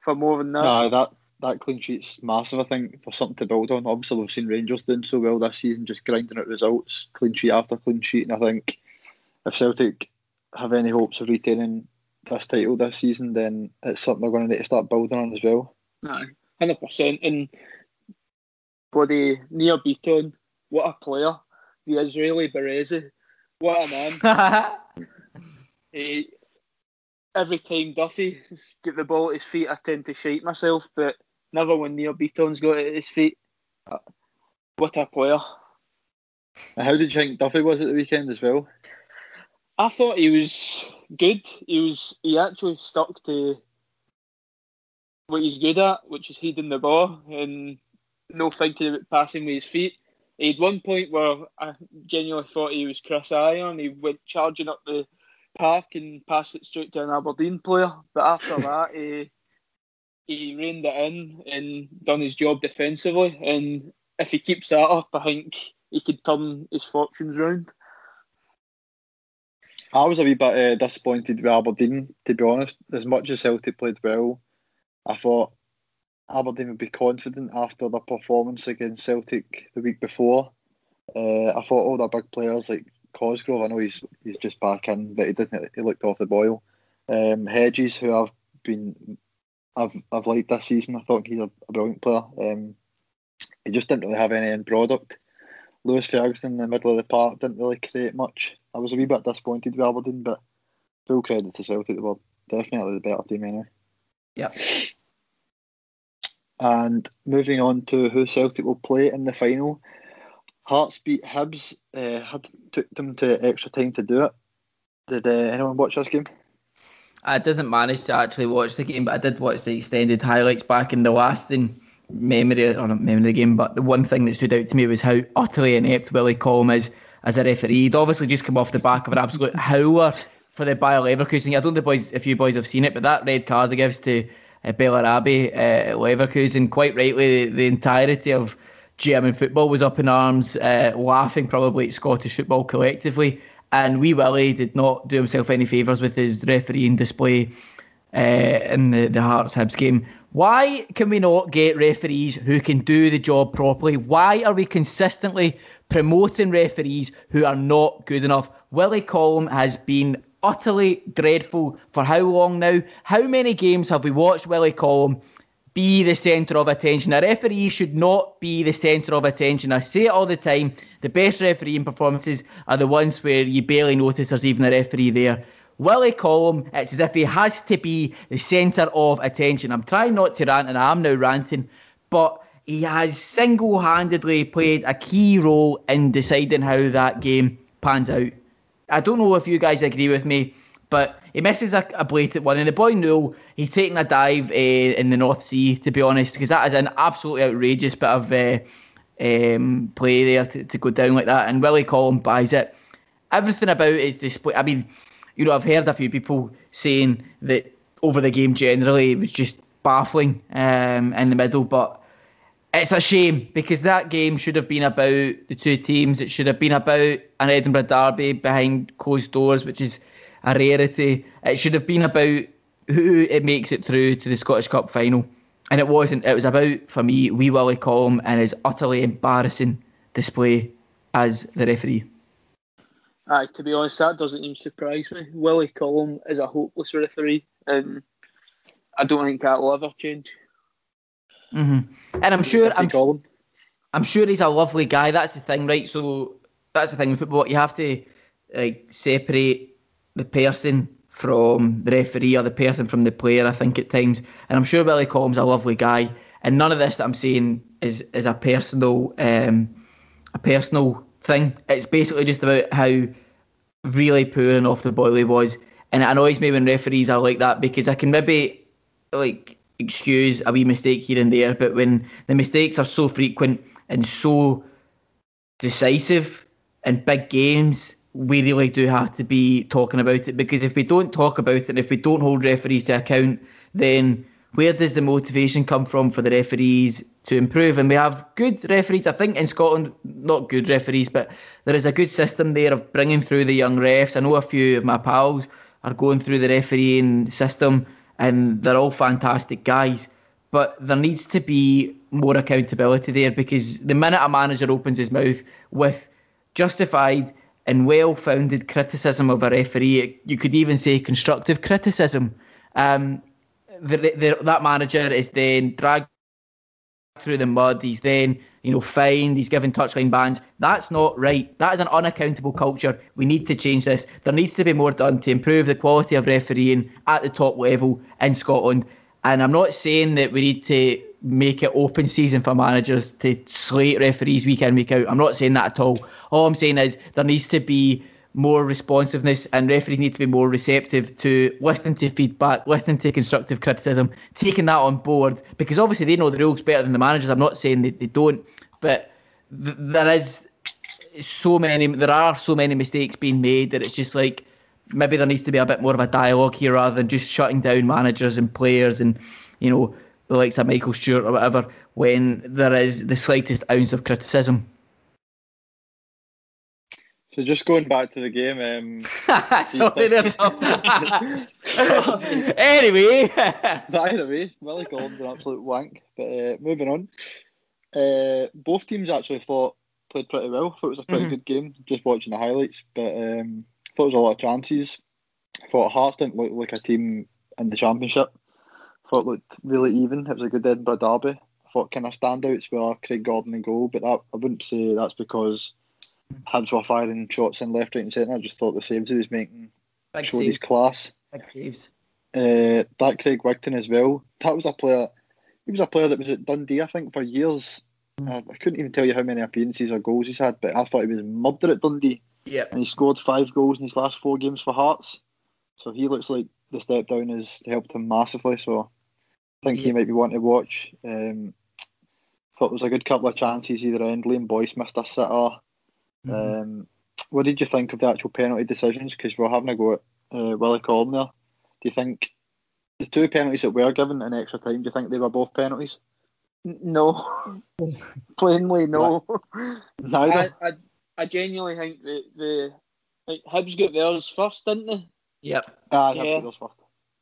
for more than that. No, that that clean sheet's massive. I think for something to build on. Obviously, we've seen Rangers doing so well this season, just grinding out results, clean sheet after clean sheet. And I think if Celtic have any hopes of retaining this title this season, then it's something they're going to need to start building on as well. Aye, hundred percent. And bloody Nir Bitton, what a player! The Israeli Berezi, what a man! <laughs> He, every time Duffy gets the ball at his feet, I tend to shake myself, but never when Nir Bitton's got it at his feet. What a player! How did you think Duffy was at the weekend as well? I thought he was good. He was he actually stuck to what he's good at, which is heading the ball and no thinking about passing with his feet. He had one point where I genuinely thought he was Chris Iron. He went charging up the park and passed it straight to an Aberdeen player. But after <laughs> that, he he reined it in and done his job defensively. And if he keeps that up, I think he could turn his fortunes round. I was a wee bit uh, disappointed with Aberdeen, to be honest. As much as Celtic played well, I thought Aberdeen would be confident after their performance against Celtic the week before. Uh, I thought all the big players like Cosgrove, I know he's he's just back in, but he didn't. He looked off the boil. Um, Hedges, who I've been, I've I've liked this season. I thought he's a, a brilliant player. Um, he just didn't really have any end product. Lewis Ferguson in the middle of the park didn't really create much. I was a wee bit disappointed with Aberdeen, but full credit to Celtic. They were definitely the better team anyway. Yeah. And moving on to who Celtic will play in the final. Hearts beat Hibs. Uh, had took them to extra time to do it. Did uh, anyone watch this game? I didn't manage to actually watch the game, but I did watch the extended highlights back in the last lasting memory or not memory of the game. But the one thing that stood out to me was how utterly inept Willie Collum is as a referee. He'd obviously just come off the back of an absolute howler for the Bayer Leverkusen. I don't know boys if you boys have seen it, but that red card he gives to uh, Bellarabi, uh, Leverkusen, quite rightly, the, the entirety of German football was up in arms, uh, laughing probably at Scottish football collectively. And wee Willie did not do himself any favours with his refereeing display uh, in the, the Hearts Hibs game. Why can we not get referees who can do the job properly? Why are we consistently promoting referees who are not good enough? Willie Collum has been utterly dreadful for how long now? How many games have we watched Willie Collum be the centre of attention? A referee should not be the centre of attention. I say it all the time. The best refereeing performances are the ones where you barely notice there's even a referee there. Willie Collum, it's as if he has to be the centre of attention. I'm trying not to rant, and I am now ranting, but he has single handedly played a key role in deciding how that game pans out. I don't know if you guys agree with me, but he misses a, a blatant one. And the boy Newell, he's taking a dive uh, in the North Sea, to be honest, because that is an absolutely outrageous bit of uh, um, play there to, to go down like that. And Willie Collum buys it. Everything about it is display. I mean, you know, I've heard a few people saying that over the game generally it was just baffling um, in the middle, but it's a shame because that game should have been about the two teams. It should have been about an Edinburgh derby behind closed doors, which is a rarity. It should have been about who it makes it through to the Scottish Cup final. And it wasn't. It was about, for me, Wee Willie Collum and his utterly embarrassing display as the referee. Aye, to be honest, that doesn't even surprise me. Willie Collum is a hopeless referee, and I don't think that will ever change. Mm-hmm. And I'm sure I'm, I'm sure he's a lovely guy. That's the thing, right? So that's the thing with football. You have to like separate the person from the referee or the person from the player. I think at times, and I'm sure Willie Collum's a lovely guy. And none of this that I'm saying is is a personal um, a personal thing. It's basically just about how really poor and off the boil he was. And it annoys me when referees are like that because I can maybe like excuse a wee mistake here and there, but when the mistakes are so frequent and so decisive in big games, we really do have to be talking about it because if we don't talk about it and if we don't hold referees to account, then where does the motivation come from for the referees to improve? And we have good referees. I think in Scotland, not good referees, but there is a good system there of bringing through the young refs. I know a few of my pals are going through the refereeing system and they're all fantastic guys. But there needs to be more accountability there because the minute a manager opens his mouth with justified and well founded criticism of a referee, you could even say constructive criticism, um, the, the, that manager is then dragged through the mud. He's then, you know, fined. He's given touchline bans. That's not right. That is an unaccountable culture. We need to change this. There needs to be more done to improve the quality of refereeing at the top level in Scotland. And I'm not saying that we need to make it open season for managers to slate referees week in week out. I'm not saying that at all. All I'm saying is there needs to be more responsiveness, and referees need to be more receptive to listening to feedback, listening to constructive criticism, taking that on board because obviously they know the rules better than the managers. I'm not saying they, they don't, but th- there is so many, there are so many mistakes being made that it's just like maybe there needs to be a bit more of a dialogue here rather than just shutting down managers and players and you know the likes of Michael Stewart or whatever when there is the slightest ounce of criticism. So just going back to the game. Um, <laughs> Sorry, there. <laughs> anyway. <laughs> so anyway, Willie Collum's an absolute wank. But uh, moving on, uh, both teams actually thought played pretty well. Thought it was a pretty Mhm. good game. Just watching the highlights, but um, thought there was a lot of chances. Thought Hearts didn't look like a team in the championship. Thought it looked really even. It was a good Edinburgh derby. Thought kind of standouts were Craig Gordon and goal, but that I wouldn't say that's because Hibs were firing shots in left, right, and centre. I just thought the saves he was making Big showed his class. Big saves. Uh, that Craig Wighton as well. That was a player. He was a player that was at Dundee, I think, for years. Uh, I couldn't even tell you how many appearances or goals he's had, but I thought he was murder at Dundee, Yep. and he scored five goals in his last four games for Hearts. So he looks like the step down has helped him massively. So I think he might be one to watch. Um, thought there was a good couple of chances either end. Liam Boyce missed a sitter. Mhm. Um, what did you think of the actual penalty decisions? Because we're having a go at uh, Willie Collum there. Do you think the two penalties that were given in extra time? Do you think they were both penalties? No, <laughs> plainly no. <laughs> Neither. I, I, I genuinely think that the like Hibs got theirs first, didn't they? Yep. Ah, yeah. yeah. those first.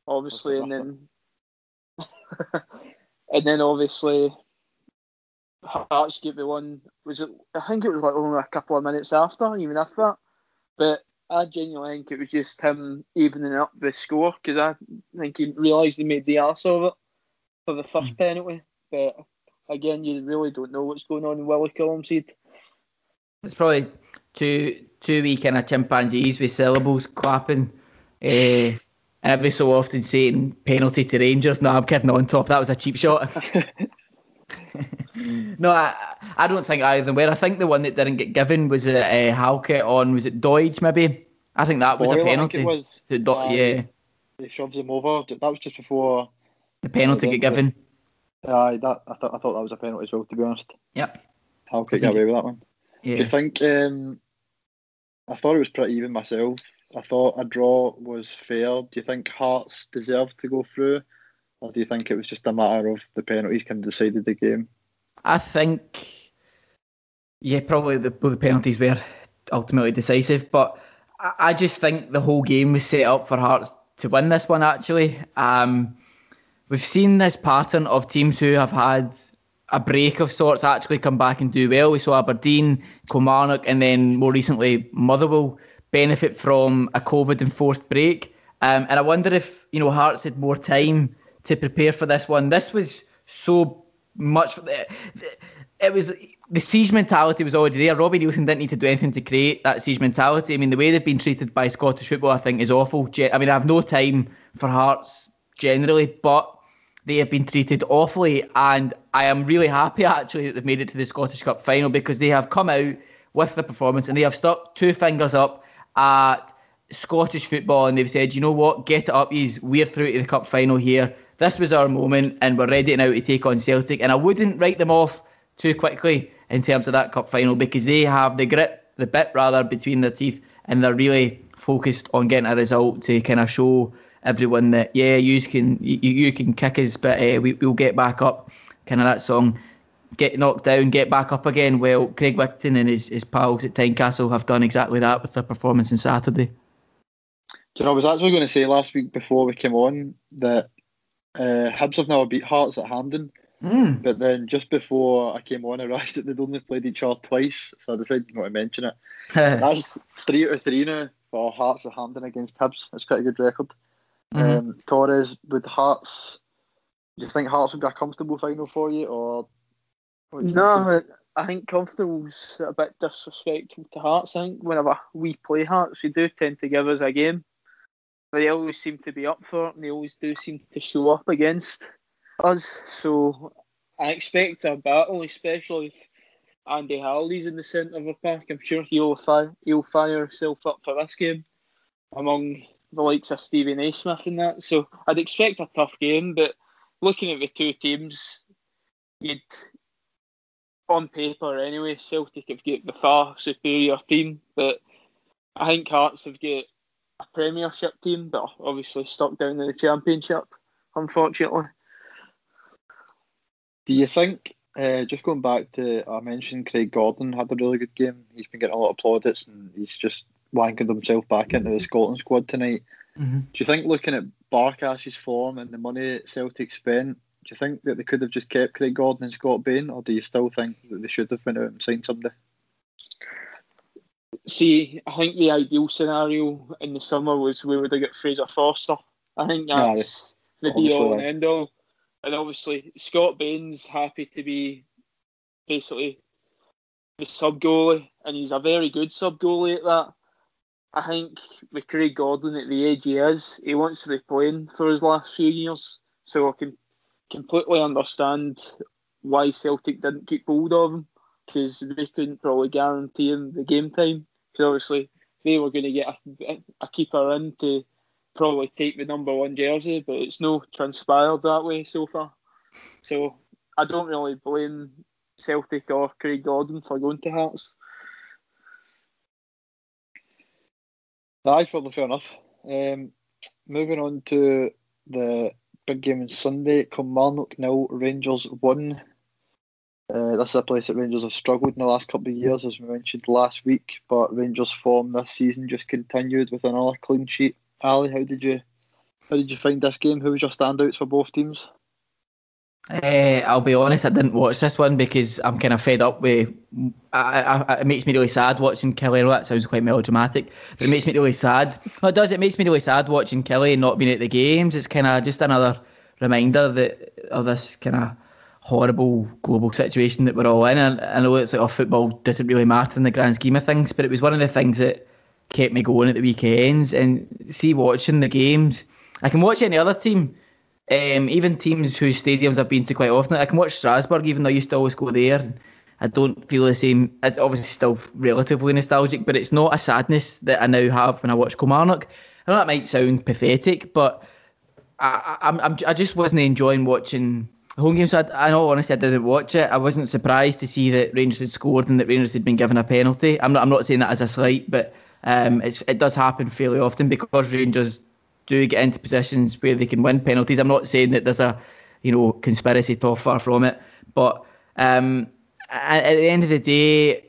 Obviously, That's and then <laughs> and then obviously Hearts get the one. Was it? I think it was like only a couple of minutes after, even after that. But I genuinely think it was just him evening up the score because I think he realised he made the arse of it for the first penalty. But again, you really don't know what's going on in Willie Collum's head. It's probably two two wee kind of chimpanzees with syllables clapping. Uh, every so often saying penalty to Rangers. No, I'm kidding on top. That was a cheap shot. <laughs> no, I, I don't think either of them were. I think the one that didn't get given was a uh, Halkett on, was it Doidge maybe? I think that was Boyle, a I think penalty. it was. Do- Aye. yeah, He shoves him over. That was just before. the penalty get given. Aye, that I thought I thought that was a penalty as well. To be honest, Yep. could get away with that one? Do you think? Um, I thought it was pretty even myself. I thought a draw was fair. Do you think Hearts deserved to go through, or do you think it was just a matter of the penalties kind of decided the game? I think, yeah, probably the, both the penalties were ultimately decisive, but I, I just think the whole game was set up for Hearts to win this one. Actually, um, we've seen this pattern of teams who have had a break of sorts actually come back and do well. We saw Aberdeen, Kilmarnock, and then more recently Motherwell benefit from a COVID enforced break. Um, and I wonder if you know Hearts had more time to prepare for this one. This was so much. It was the siege mentality was already there. Robbie Neilson didn't need to do anything to create that siege mentality. I mean, the way they've been treated by Scottish football, I think, is awful. I mean, I have no time for Hearts generally, but they have been treated awfully, and I am really happy actually that they've made it to the Scottish Cup final because they have come out with the performance and they have stuck two fingers up at Scottish football and they've said, you know what, get it up, yous. We're through to the cup final here. This was our moment, and we're ready now to take on Celtic. And I wouldn't write them off too quickly in terms of that cup final because they have the grit, the bit rather, between their teeth, and they're really focused on getting a result to kind of show everyone that yeah, you can you, you can kick us, but uh, we, we'll get back up. Kind of that song, get knocked down, get back up again. Well, Craig Wighton and his, his pals at Tynecastle have done exactly that with their performance on Saturday. Do you know, I was actually going to say last week before we came on that uh, Hibs have now beat Hearts at Hampden, Mm. but then just before I came on, I realised that they'd only played each other twice, so I decided not to mention it. <laughs> That's three out of three now for Hearts at Hampden against Hibs. That's quite a good record. Mhm. Um, Torres with Hearts. Do you think Hearts would be a comfortable final for you, or do think? No, I think comfortable's a bit disrespectful to Hearts. I think whenever we play Hearts, they do tend to give us a game. They always seem to be up for it, and they always do seem to show up against us. So I expect a battle, especially if Andy Halliday's in the centre of the park. I'm sure he'll fire, he'll fire himself up for this game among the likes of Stevie Naismith and that. So I'd expect a tough game, but looking at the two teams, you'd on paper anyway, Celtic have got the far superior team, but I think Hearts have got a Premiership team, but obviously stuck down in the Championship, unfortunately. Do you think, uh, just going back to, I mentioned Craig Gordon had a really good game. He's been getting a lot of plaudits and he's just wanking himself back into the Scotland squad tonight. Mm-hmm. Do you think, looking at Barkas's form and the money Celtic spent, do you think that they could have just kept Craig Gordon and Scott Bain, or do you still think that they should have went out and signed somebody? See, I think the ideal scenario in the summer was we would have got Fraser Forster. I think that's the be all and end all. And obviously, Scott Bain's happy to be basically the sub goalie, and he's a very good sub goalie at that. I think with Craig Gordon at the age he is, he wants to be playing for his last few years. So I can completely understand why Celtic didn't keep hold of him because they couldn't probably guarantee him the game time. Because obviously they were going to get a, a, keeper in to probably take the number one jersey, but it's no transpired that way so far. So I don't really blame Celtic or Craig Gordon for going to Hearts. Aye, probably fair enough. Um, moving on to the big game on Sunday. Kilmarnock nil, Rangers one. Uh, this is a place that Rangers have struggled in the last couple of years, as we mentioned last week. But Rangers' form this season just continued with another clean sheet. Ali, how did you how did you find this game? Who was your standouts for both teams? Uh, I'll be honest, I didn't watch this one because I'm kind of fed up with. I, I, it makes me really sad watching Killie. That sounds quite melodramatic, but it makes me really sad. Well, it does. It makes me really sad watching Killie and not being at the games. It's kind of just another reminder that of this kind of horrible global situation that we're all in. And I know it's like, oh, football doesn't really matter in the grand scheme of things, but it was one of the things that kept me going at the weekends. And see, watching the games, I can watch any other team um, even teams whose stadiums I've been to quite often, I can watch Strasbourg, even though I used to always go there. I don't feel the same. It's obviously still relatively nostalgic, but it's not a sadness that I now have when I watch Kilmarnock. I know that might sound pathetic, but I, I'm, I'm I just wasn't enjoying watching home games. So I, I know, honestly, I didn't watch it. I wasn't surprised to see that Rangers had scored and that Rangers had been given a penalty. I'm not, I'm not saying that as a slight, but um, it does happen fairly often because Rangers do get into positions where they can win penalties. I'm not saying that there's a, you know, conspiracy to far from it, but um, at, at the end of the day,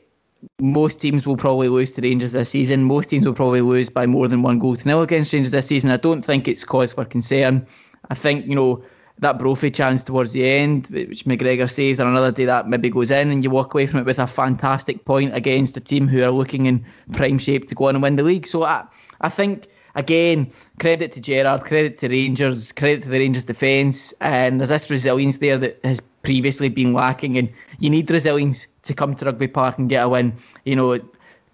most teams will probably lose to Rangers this season. Most teams will probably lose by more than one goal to nil against Rangers this season. I don't think it's cause for concern. I think you know that Brophy chance towards the end, which McGregor saves, on another day that maybe goes in, and you walk away from it with a fantastic point against a team who are looking in prime shape to go on and win the league. So I, I think again, credit to Gerrard, credit to Rangers, credit to the Rangers defence, and there's this resilience there that has previously been lacking, and you need resilience to come to Rugby Park and get a win. You know,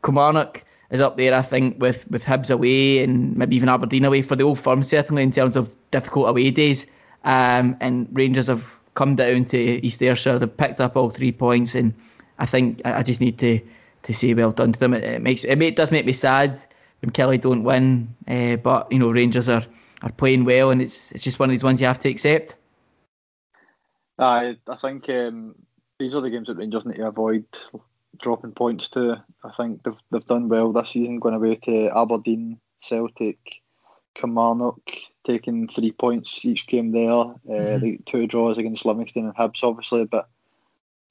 Kilmarnock is up there, I think, with with Hibs away and maybe even Aberdeen away for the old firm, certainly in terms of difficult away days. Um, and Rangers have come down to East Ayrshire, they've picked up all three points, and I think I just need to to say well done to them. It, makes it, it does make me sad when Killie don't win. Uh, but you know, Rangers are, are playing well, and it's it's just one of these ones you have to accept. I I think um, these are the games that Rangers need to avoid dropping points to. I think they've they've done well this season, going away to Aberdeen, Celtic, Kilmarnock, taking three points each game there. Uh, mm-hmm. the two draws against Livingston and Hibs, obviously, but.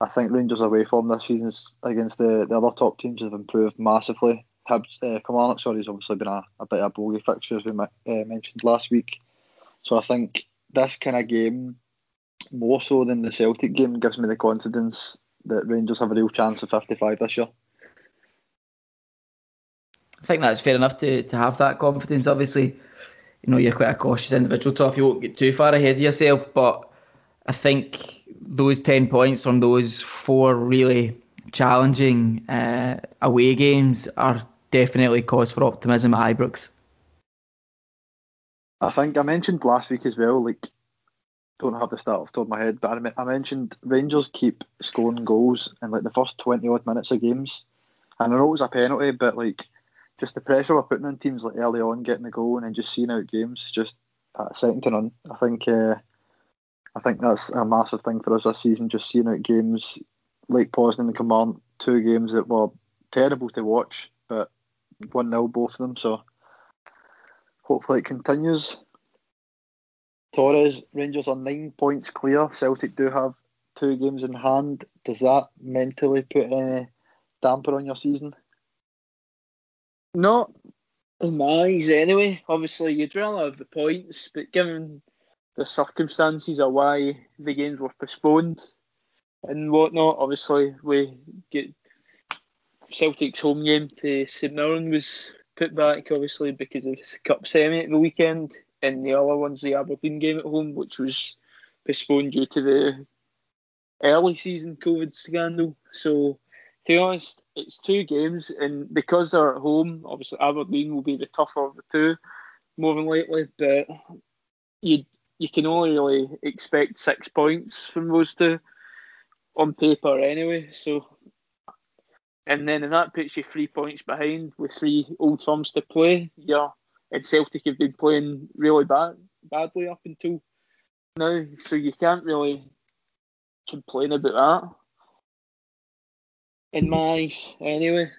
I think Rangers' away form this season against the, the other top teams have improved massively. Hibs, uh, sorry, has obviously been a, a bit of a bogey fixture as we uh, mentioned last week. So I think this kind of game, more so than the Celtic game, gives me the confidence that Rangers have a real chance of 55 this year. I think that's fair enough to, to have that confidence. Obviously, you know, you're quite a cautious individual, Toff. You won't get too far ahead of yourself, but I think those 10 points from those four really challenging uh, away games are definitely cause for optimism at Ibrox. I think I mentioned last week as well, like don't have the start off the top of my head, but I, I mentioned Rangers keep scoring goals in like the first twenty odd minutes of games, and I know it was a penalty, but like just the pressure we're putting on teams like early on getting the goal and then just seeing out games, just uh, second to none. I think uh, I think that's a massive thing for us this season, just seeing out games like Poznan and Command, two games that were terrible to watch, but one 0 both of them. So hopefully it continues. Torres, Rangers are nine points clear. Celtic do have two games in hand. Does that mentally put any damper on your season? Not in my eyes, anyway. Obviously, you'd rather have the points, but given the circumstances of why the games were postponed and whatnot, obviously we get Celtic's home game to St Mirren was put back, obviously because of the cup semi at the weekend and the other one's the Aberdeen game at home, which was postponed due to the early season COVID scandal. So, to be honest, it's two games, and because they're at home, obviously Aberdeen will be the tougher of the two, more than likely. But you you can only really expect six points from those two on paper anyway. So, and then and that puts you three points behind with three old firms to play. Yeah, and Celtic have been playing really bad, badly up until now, so you can't really complain about that. In my eyes, anyway.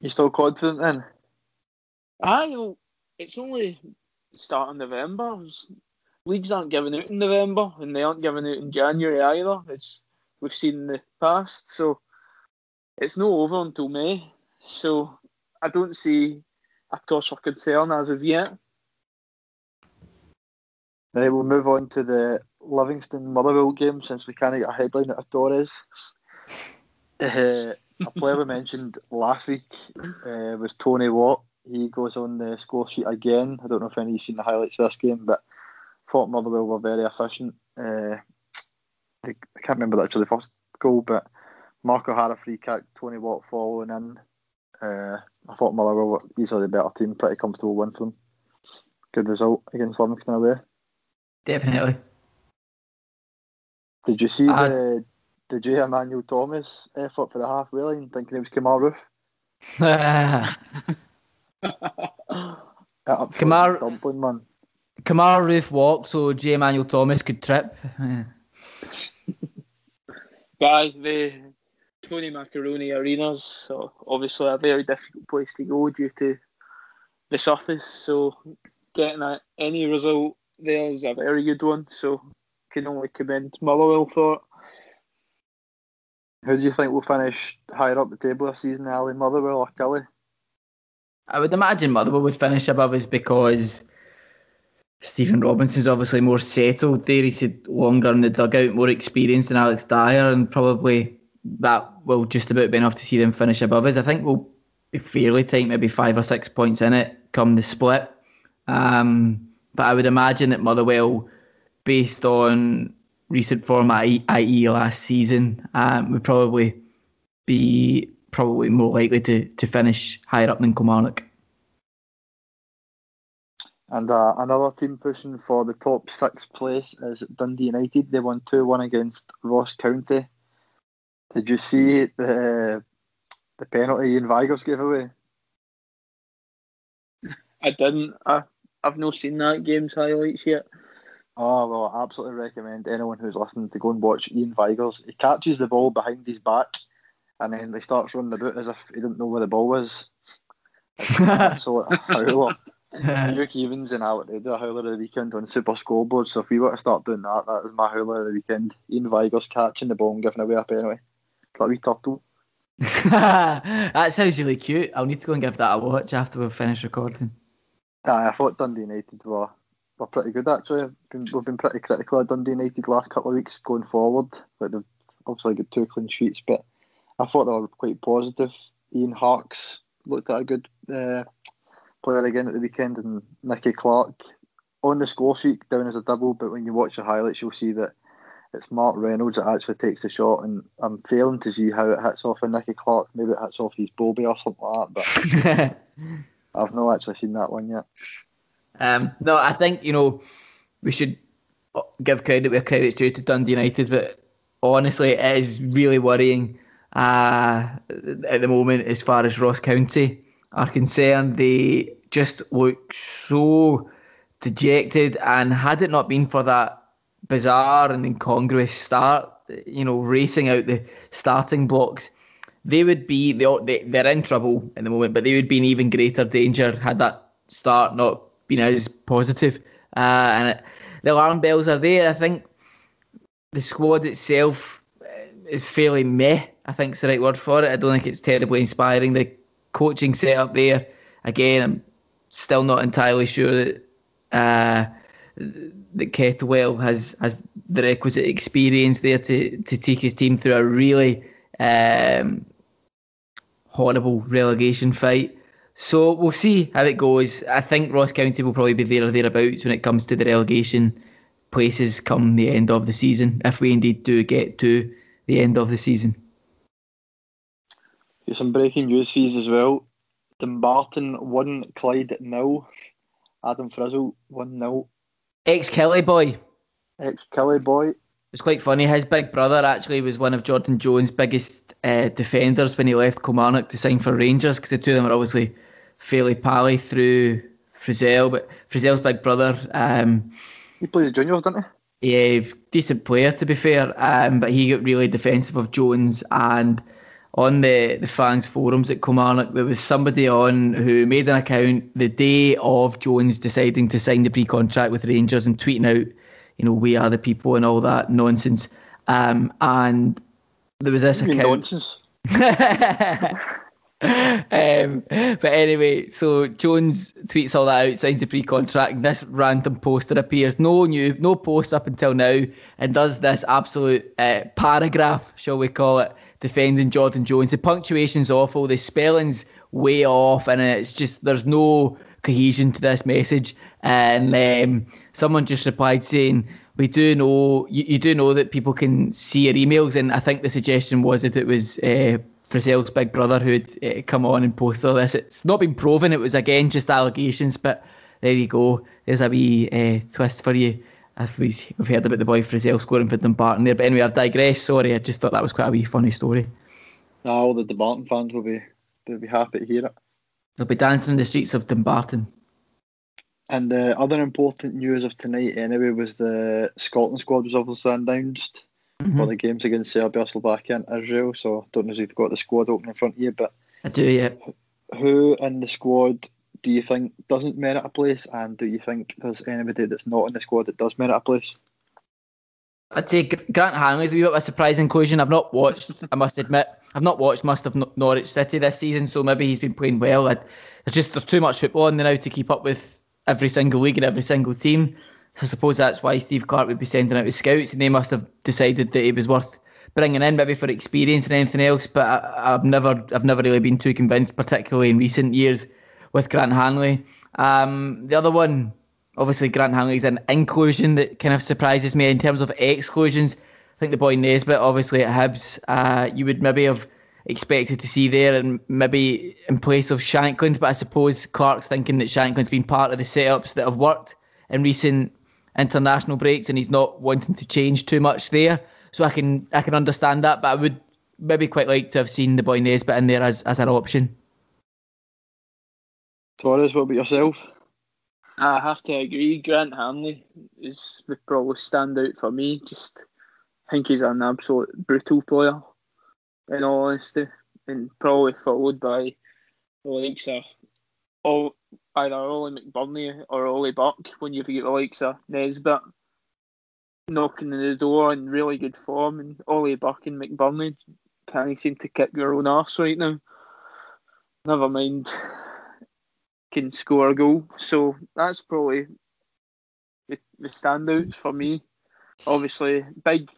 You still confident then? I know it's only starting November. Leagues aren't giving out in November, and they aren't giving out in January either. As we've seen in the past, so it's not over until May. So I don't see a cause for concern as of yet. Right, we'll move on to the Livingston Motherwell game since we can't get a headline out of Torres. Uh, a player we mentioned last week uh, was Tony Watt. He goes on the score sheet again. I don't know if any of you seen the highlights of this game, but thought Motherwell were very efficient. Uh, I can't remember actually the first goal, but Marco had a free kick, Tony Watt following in. Uh, I thought Motherwell were easily the better team, pretty comfortable win for them. Good result against Livingston away. Definitely. Did you see uh, the the J. Emmanuel Thomas effort for the halfway line, thinking it was Kemar Roofe? <laughs> Kemar dumpling man. Kemar Roofe walked so J. Emmanuel Thomas could trip. <laughs> Guy, the Tony Macaroni arenas, so obviously a very difficult place to go due to the surface. So getting a, any result there is a very good one. So can only commend Motherwell for it. Who do you think will finish higher up the table this season, Ali Motherwell or Killie? I would imagine Motherwell would finish above us because Stephen Robinson's obviously more settled there. He's had longer in the dugout, more experience than Alex Dyer, and probably that will just about be enough to see them finish above us. I think we'll be fairly tight, maybe five or six points in it come the split. Um, but I would imagine that Motherwell, based on recent form, i.e. last season, um, would probably be probably more likely to, to finish higher up than Kilmarnock. And uh, another team pushing for the top six place is Dundee United. They won 2 1 against Ross County. Did you see the the penalty Iain Vigurs gave away? I didn't. I, I've not seen that game's highlights yet. Oh well, I absolutely recommend anyone who's listening to go and watch Iain Vigurs. He catches the ball behind his back, and then he starts running about as if he didn't know where the ball was. It's an <laughs> absolute howler. <laughs> Luke Evans and I they do a howler of the weekend on Super Scoreboard. So if we were to start doing that, that is my howler of the weekend. Iain Vigurs catching the ball and giving away a penalty. Like a wee turtle. <laughs> that sounds really cute. I'll need to go and give that a watch after we've finished recording. Aye, I thought Dundee United were were pretty good actually. We've been, we've been pretty critical of Dundee United last couple of weeks going forward, but they've obviously got two clean sheets. But I thought they were quite positive. Ian Harkes looked at a good uh, player again at the weekend, and Nicky Clark on the score sheet down as a double. But when you watch the highlights, you'll see that it's Mark Reynolds that actually takes the shot, and I'm failing to see how it hits off of Nicky Clark. Maybe it hits off his Bobby or something like that, but <laughs> I've not actually seen that one yet. Um, no, I think you know we should give credit where credit's due to Dundee United, but honestly, it is really worrying uh, at the moment as far as Ross County are concerned. They just look so dejected, and had it not been for that bizarre and incongruous start, you know, racing out the starting blocks, they would be they, they're in trouble in the moment, but they would be in even greater danger had that start not been as positive. Uh, and it, the alarm bells are there. I think the squad itself uh, is fairly meh. I think is the right word for it. I don't think it's terribly inspiring. The coaching setup there, again, I'm still not entirely sure that uh, that Kettlewell has has the requisite experience there to to take his team through a really um, horrible relegation fight. So we'll see how it goes. I think Ross County will probably be there or thereabouts when it comes to the relegation places come the end of the season, if we indeed do get to the end of the season. There's some breaking news fees as well. Dumbarton won Clyde at nil. Adam Frizzell 1 0. Ex Killie boy. Ex Killie boy. It's quite funny. His big brother actually was one of Jordan Jones' biggest uh, defenders when he left Kilmarnock to sign for Rangers because the two of them are obviously fairly pally through Frizzell. But Frizzell's big brother. Um, he plays juniors, doesn't he? Yeah, decent player to be fair. Um, but he got really defensive of Jones and on the, the fans forums at Kilmarnock, there was somebody on who made an account the day of Jones deciding to sign the pre-contract with Rangers and tweeting out, you know, we are the people and all that nonsense. Um, and there was this account. Nonsense. <laughs> um, but anyway, so Jones tweets all that out, signs the pre-contract. This random poster appears, no new, no post up until now, and does this absolute uh, paragraph, shall we call it, defending Jordan Jones. The punctuation's awful, the spelling's way off, and it's just there's no cohesion to this message. And um, someone just replied saying, "We do know you, you, do know that people can see your emails," and I think the suggestion was that it was. Uh, Frizzell's big brother who'd uh, come on and posted all this. It's not been proven. It was again just allegations, but there you go. There's a wee uh, twist for you we've heard about the boy Frizzell scoring for Dumbarton there. But anyway, I've digressed. Sorry, I just thought that was quite a wee funny story. No, all the Dumbarton fans will be will be happy to hear it. They'll be dancing in the streets of Dumbarton. And the other important news of tonight, anyway, was the Scotland squad was obviously announced mm-hmm. for the games against Serbia, Slovakia, and Israel. So I don't know if you've got the squad open in front of you, but I do, yeah. Who in the squad do you think doesn't merit a place, and do you think there's anybody that's not in the squad that does merit a place? I'd say Grant Hanley's a wee bit of a surprise inclusion. I've not watched, I must admit, I've not watched most of Norwich City this season, so maybe he's been playing well. I'd, there's just there's too much football on there now to keep up with every single league and every single team. So I suppose that's why Steve Clarke would be sending out his scouts, and they must have decided that he was worth bringing in, maybe for experience and anything else. But I, have never, I've never really been too convinced, particularly in recent years with Grant Hanley. Um, the other one, obviously, Grant Hanley is an inclusion that kind of surprises me in terms of exclusions. I think the boy Nisbet, obviously at Hibs, uh, you would maybe have expected to see there, and maybe in place of Shankland. But I suppose Clarke's thinking that Shankland's been part of the setups that have worked in recent international breaks, and he's not wanting to change too much there. So I can I can understand that, but I would maybe quite like to have seen the boy Nisbet in there as, as an option. Torres, what about yourself? I have to agree. Grant Hanley is would probably stand out for me. Just think he's an absolute brutal player, in all honesty, and probably followed by the likes of all, either Ollie McBurnie or Ollie Burke. when you've got the likes of Nisbet knocking on the door in really good form, and Ollie Burke and McBurnie can't seem to kick their own arse right now. Never mind can score a goal. So that's probably the, the standouts for me. Obviously, big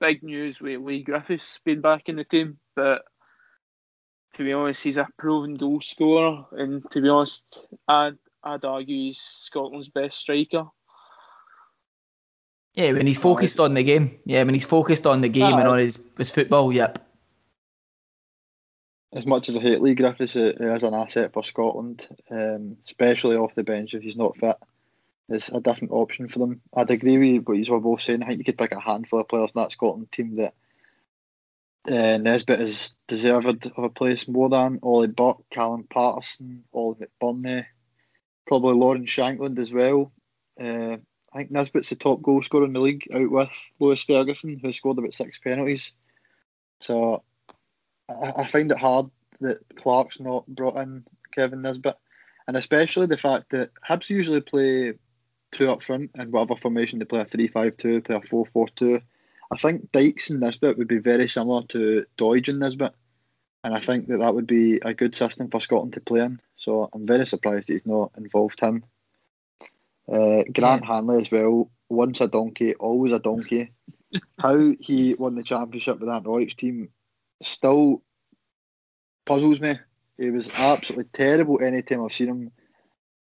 big news with Leigh Griffiths being back in the team, but to be honest, he's a proven goal scorer, and to be honest, I'd, I'd argue he's Scotland's best striker. Yeah, when he's focused on the game. Yeah, when he's focused on the game and on his, his football, yep as much as I hate Leigh Griffiths, is an asset for Scotland, um, especially off the bench if he's not fit. is a different option for them. I'd agree with what you were both saying. I think you could pick a handful of players in that Scotland team that uh, Nisbet is deserved of a place more than Ollie Burke, Callum Paterson, Ollie McBurnie, probably Lawrence Shankland as well. Uh, I think Nisbet's the top goal scorer in the league, out with Lewis Ferguson, who scored about six penalties. So I, I find it hard that Clarke's not brought in Kevin Nisbet, and especially the fact that Hibs usually play two up front and whatever formation they play a 3 5 2, play a 4 4 2. I think Dykes and Nisbet would be very similar to Doidge and Nisbet, and I think that that would be a good system for Scotland to play in. So I'm very surprised he's not involved him. Uh, Grant yeah. Hanley as well. Once a donkey, always a donkey. <laughs> How he won the championship with that Norwich team still puzzles me. He was absolutely terrible any time I've seen him.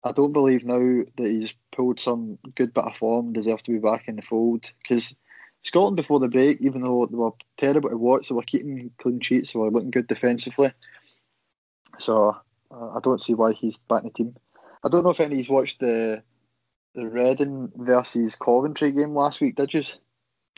I don't believe now that he's pulled some good bit of form, deserves to be back in the fold. Because Scotland before the break, even though they were terrible to watch, they were keeping clean sheets, they were looking good defensively. So uh, I don't see why he's back in the team. I don't know if any anybody's watched the the Reading versus Coventry game last week, did you?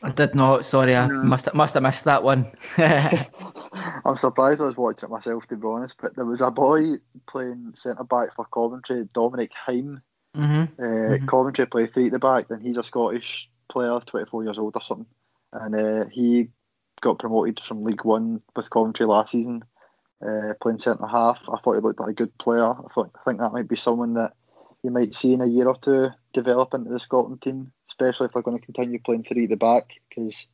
I did not. Sorry, I no. must must have missed that one. <laughs> <laughs> I'm surprised I was watching it myself, to be honest. But there was a boy playing centre back for Coventry, Dominic Hyam. Mm-hmm. Uh, mm-hmm. Coventry play three at the back, and he's a Scottish player, 24 years old or something. And uh, he got promoted from League One with Coventry last season, uh, playing centre half. I thought he looked like a good player. I, thought, I think that might be someone that you might see in a year or two develop into the Scotland team especially if they're going to continue playing three at the back, because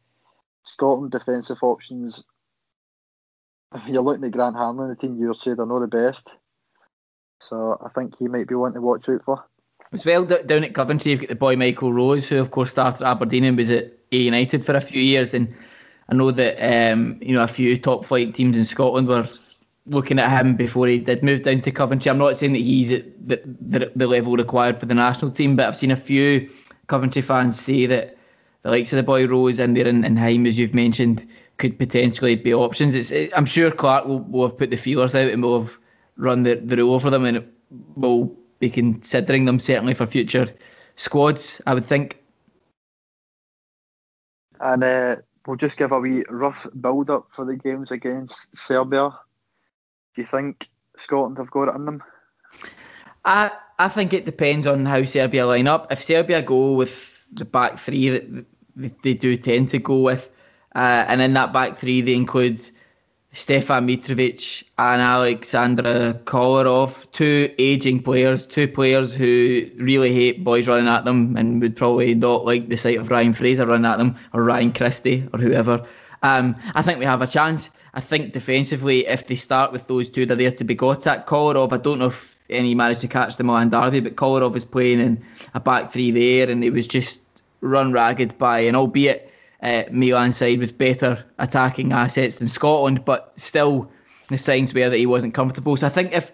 Scotland defensive options. You're looking at Grant Hanley, the team you would say they're not the best. So I think he might be one to watch out for. As well, down at Coventry, you've got the boy Michael Rose, who of course started at Aberdeen and was at Ayr United for a few years. And I know that um, you know a few top flight teams in Scotland were looking at him before he did move down to Coventry. I'm not saying that he's at the, the, the level required for the national team, but I've seen a few Coventry fans say that the likes of the boy Rose in there and, and Hyam, as you've mentioned, could potentially be options. It's, it, I'm sure Clarke will, will have put the feelers out and will have run the, the rule over them and will be considering them certainly for future squads, I would think. And uh, we'll just give a wee rough build up for the games against Serbia. Do you think Scotland have got it in them? I I think it depends on how Serbia line up. If Serbia go with the back three that they do tend to go with, uh, and in that back three they include Stefan Mitrovic and Aleksandar Kolarov, two aging players, two players who really hate boys running at them and would probably not like the sight of Ryan Fraser running at them or Ryan Christie or whoever. Um, I think we have a chance. I think defensively, if they start with those two, they're there to be got at. Kolarov, I don't know if and he managed to catch the Milan derby. But Kolarov was playing in a back three there, and it was just run ragged by an albeit uh, Milan side with better attacking assets than Scotland, but still the signs were that he wasn't comfortable. So I think if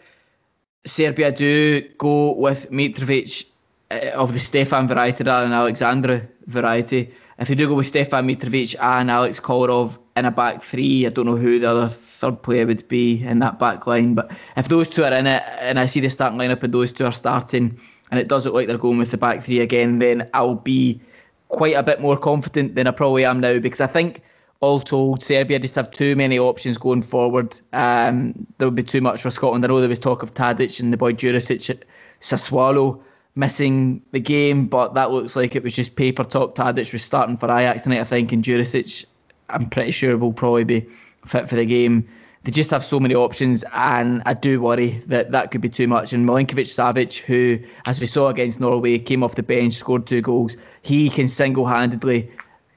Serbia do go with Mitrovic uh, of the Stefan variety rather than Aleksandar variety, if they do go with Stefan Mitrovic and Alex Kolarov in a back three, I don't know who the other third player would be in that back line. But if those two are in it, and I see the starting lineup and those two are starting, and it does look like they're going with the back three again, then I'll be quite a bit more confident than I probably am now because I think all told, Serbia just have too many options going forward. Um, there would be too much for Scotland. I know there was talk of Tadic and the boy Djuricic at Sassuolo missing the game, but that looks like it was just paper talk. Tadic was starting for Ajax tonight, I think, and Djuricic, I'm pretty sure, will probably be fit for the game. They just have so many options, and I do worry that that could be too much. And Milinkovic Savic, who, as we saw against Norway, came off the bench, scored two goals, he can single handedly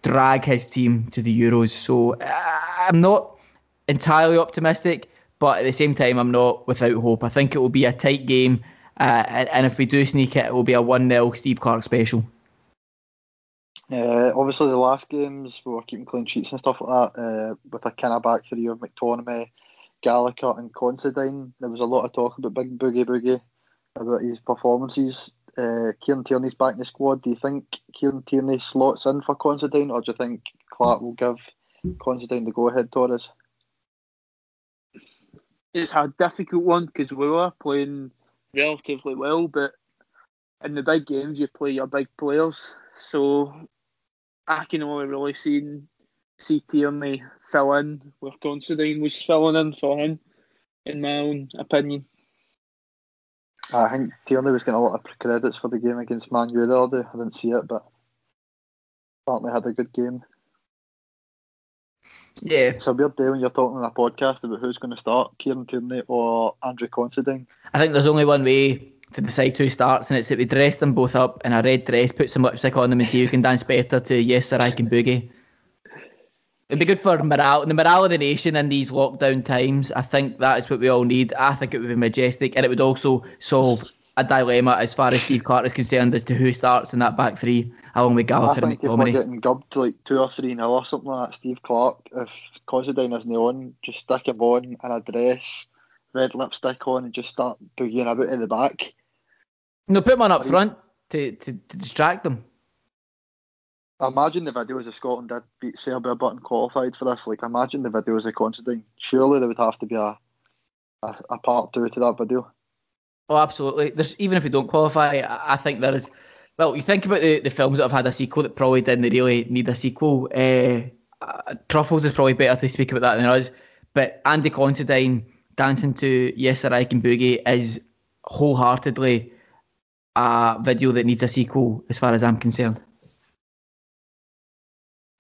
drag his team to the Euros. So uh, I'm not entirely optimistic, but at the same time, I'm not without hope. I think it will be a tight game, uh, and, and if we do sneak it, it will be a 1 0 Steve Clarke special. Uh, obviously, the last games we were keeping clean sheets and stuff like that uh, with a kind of back three of McTominay, Gallagher, and Considine. There was a lot of talk about Big Boogie Boogie, about his performances. Uh, Kieran Tierney's back in the squad. Do you think Kieran Tierney slots in for Considine, or do you think Clarke will give Considine the go ahead, Torres? It's a difficult one because we were playing relatively well, but in the big games you play your big players. So I can only really see see Tierney fill in where Considine was filling in for him, in my own opinion. I think Tierney was getting a lot of credits for the game against Man U the other day. I didn't see it, but apparently had a good game. Yeah. It's a weird day when you're talking on a podcast about who's going to start, Kieran Tierney or Andrew Considine. I think there's only one way to decide who starts, and it's that we dress them both up in a red dress, put some lipstick on them, and see who can dance better to Yes Sir I Can Boogie. It'd be good for morale, the morale of the nation in these lockdown times. I think that is what we all need. I think it would be majestic, and it would also solve a dilemma as far as Steve Clarke is concerned as to who starts in that back three, along with Gallagher I and think if we're getting gubbed like two or three nil or something like that, Steve Clarke, if Considine isn't on, just stick him on in a dress, red lipstick on, and just start boogieing about in the back. No, put one up front to, to, to distract them. Imagine the videos of Scotland did beat Serbia but qualified for this. Like, imagine the videos of Considine. Surely there would have to be a, a, a part two to that video. Oh, absolutely. There's even if we don't qualify, I, I think there is. Well, you think about the, the films that have had a sequel that probably didn't really need a sequel. Uh, uh, Truffles is probably better to speak about that than us. But Andy Considine dancing to Yes Sir I Can Boogie is wholeheartedly a video that needs a sequel, as far as I'm concerned.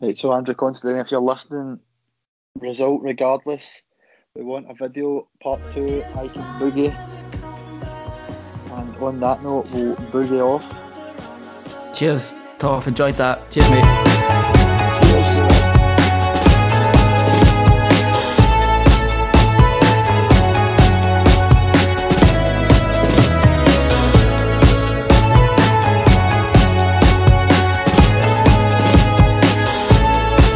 Right, so Andrew Considine, if you're listening, result regardless, we want a video part two, I can boogie. And on that note, we'll boogie off. Cheers, Toff. Enjoyed that. Cheers, mate.